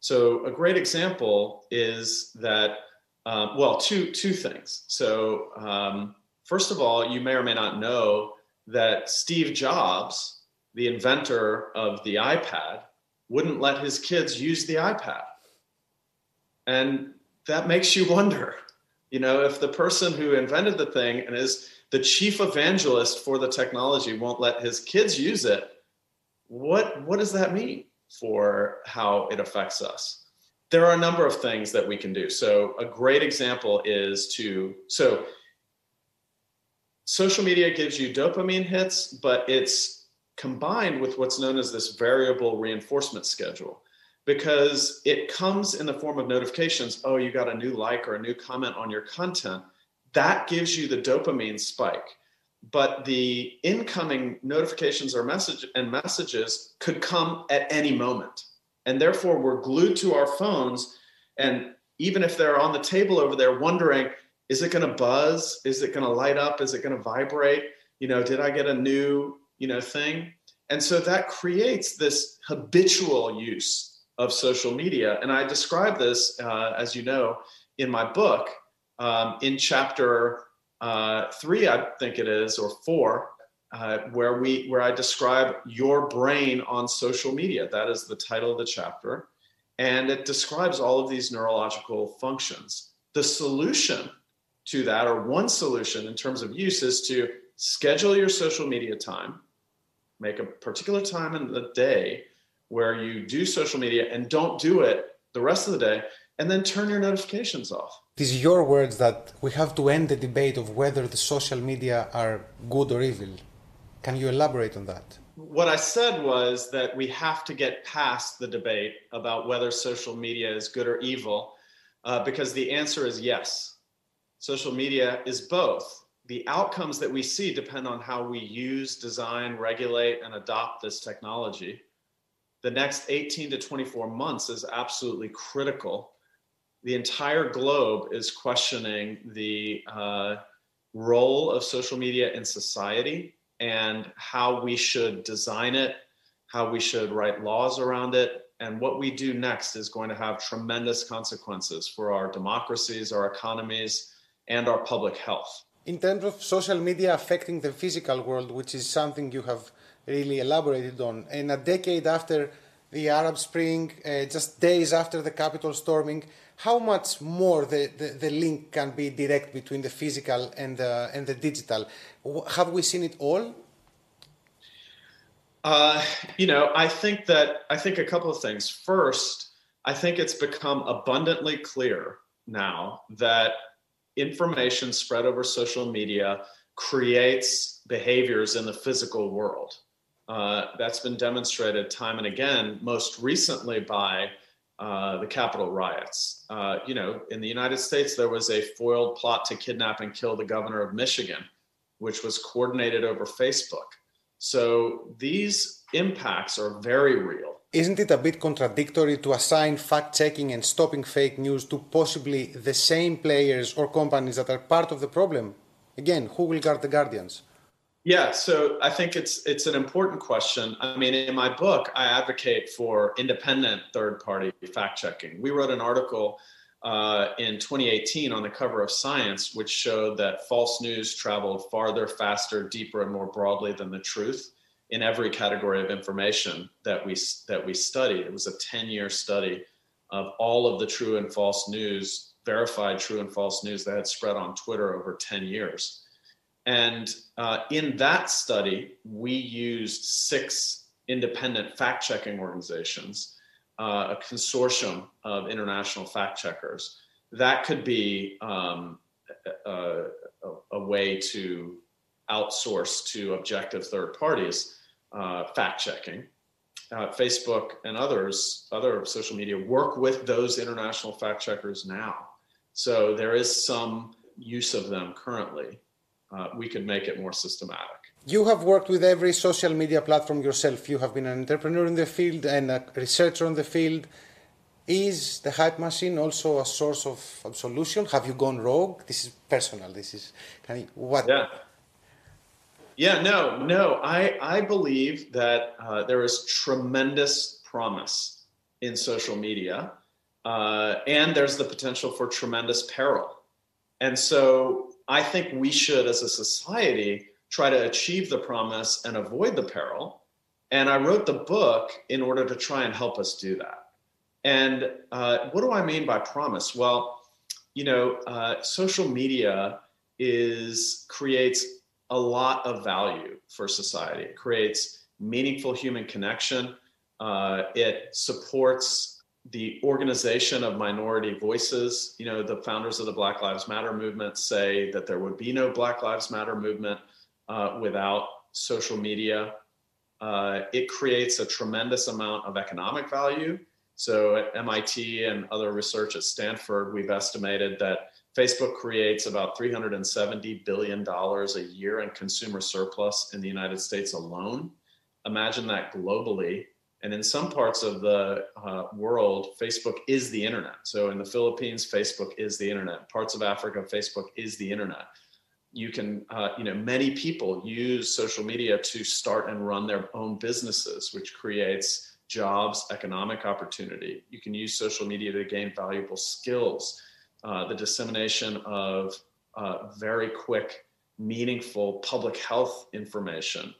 So, a great example is that, uh, well, two, two things. So, um, first of all, you may or may not know that Steve Jobs, the inventor of the iPad, wouldn't let his kids use the iPad. And that makes you wonder you know, if the person who invented the thing and is the chief evangelist for the technology won't let his kids use it, what what does that mean for how it affects us? There are a number of things that we can do. So a great example is to so social media gives you dopamine hits, but it's combined with what's known as this variable reinforcement schedule because it comes in the form of notifications. Oh, you got a new like or a new comment on your content. That gives you the dopamine spike. But the incoming notifications or message and messages could come at any moment. And therefore, we're glued to our phones. And even if they're on the table over there, wondering, is it going to buzz? Is it going to light up? Is it going to vibrate? You know, did I get a new, you know, thing? And so that creates this habitual use of social media. And I describe this, uh, as you know, in my book, um, in chapter uh, three, I think it is, or four, uh, where we where I describe your brain on social media. That is the title of the chapter, and it describes all of these neurological functions. The solution to that, or one solution in terms of use, is to schedule your social media time, make a particular time in the day where you do social media and don't do it the rest of the day, and then turn your notifications off. It is your words that we have to end the debate of whether the social media are good or evil. Can you elaborate on that? What I said was that we have to get past the debate about whether social media is good or evil, uh, because the answer is yes. Social media is both. The outcomes that we see depend on how we use, design, regulate, and adopt this technology. The next 18 to 24 months is absolutely critical the entire globe is questioning the uh, role of social media in society and how we should design it, how we should write laws around it. And what we do next is going to have tremendous consequences for our democracies, our economies, and our public health. In terms of social media affecting the physical world, which is something you have really elaborated on, in a decade after the Arab Spring, uh, just days after the Capitol storming, how much more the, the, the, link can be direct between the physical and the, and the digital? Have we seen it all? Uh, you know, I think that I think a couple of things. First, I think it's become abundantly clear now that information spread over social media creates behaviors in the physical world. Uh, that's been demonstrated time and again, most recently by uh, the Capitol riots. Uh, you know, in the United States, there was a foiled plot to kidnap and kill the governor of Michigan, which was coordinated over Facebook. So these impacts are very real. Isn't it a bit contradictory to assign fact checking and stopping fake news to possibly the same players or companies that are part of the problem? Again, who will guard the guardians? Yeah, so I think it's it's an important question. I mean, in my book, I advocate for independent third-party fact checking. We wrote an article uh, in 2018 on the cover of Science, which showed that false news traveled farther, faster, deeper, and more broadly than the truth in every category of information that we that we studied. It was a 10-year study of all of the true and false news, verified true and false news that had spread on Twitter over 10 years. And uh, in that study, we used six independent fact checking organizations, uh, a consortium of international fact checkers. That could be um, a, a, a, way to outsource to objective third parties uh, fact checking. Uh, Facebook and others, other social media, work with those international fact checkers now. So there is some use of them currently uh, we can make it more systematic. You have worked with every social media platform yourself. You have been an entrepreneur in the field and a researcher in the field. Is the hype machine also a source of, of solution? Have you gone rogue? This is personal. This is kind of what? Yeah. Yeah, no, no. I, I believe that uh, there is tremendous promise in social media, uh, and there's the potential for tremendous peril. And so I think we should, as a society, try to achieve the promise and avoid the peril. And I wrote the book in order to try and help us do that. And uh, what do I mean by promise? Well, you know, uh, social media is creates a lot of value for society. It creates meaningful human connection. Uh, it supports the organization of minority voices. You know, the founders of the Black Lives Matter movement say that there would be no Black Lives Matter movement uh, without social media. Uh, it creates a tremendous amount of economic value. So at MIT and other research at Stanford, we've estimated that Facebook creates about $370 billion a year in consumer surplus in the United States alone. Imagine that globally and in some parts of the uh, world, Facebook is the internet. So in the Philippines, Facebook is the internet. Parts of Africa, Facebook is the internet. You can, uh, you know, many people use social media to start and run their own businesses, which creates jobs, economic opportunity. You can use social media to gain valuable skills. Uh, the dissemination of uh, very quick, meaningful public health information.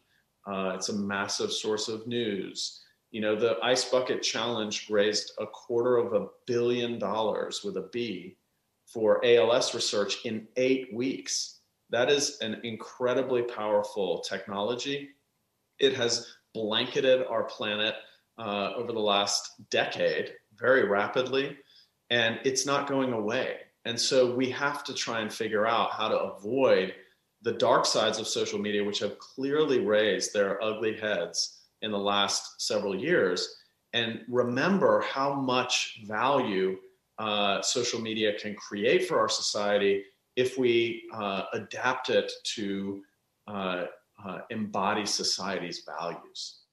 Uh, it's a massive source of news you know, the Ice Bucket Challenge raised a quarter of a billion dollars with a B for ALS research in eight weeks. That is an incredibly powerful technology. It has blanketed our planet uh, over the last decade very rapidly, and it's not going away. And so we have to try and figure out how to avoid the dark sides of social media, which have clearly raised their ugly heads in the last several years, and remember how much value uh, social media can create for our society if we uh, adapt it to uh, uh embody society's values.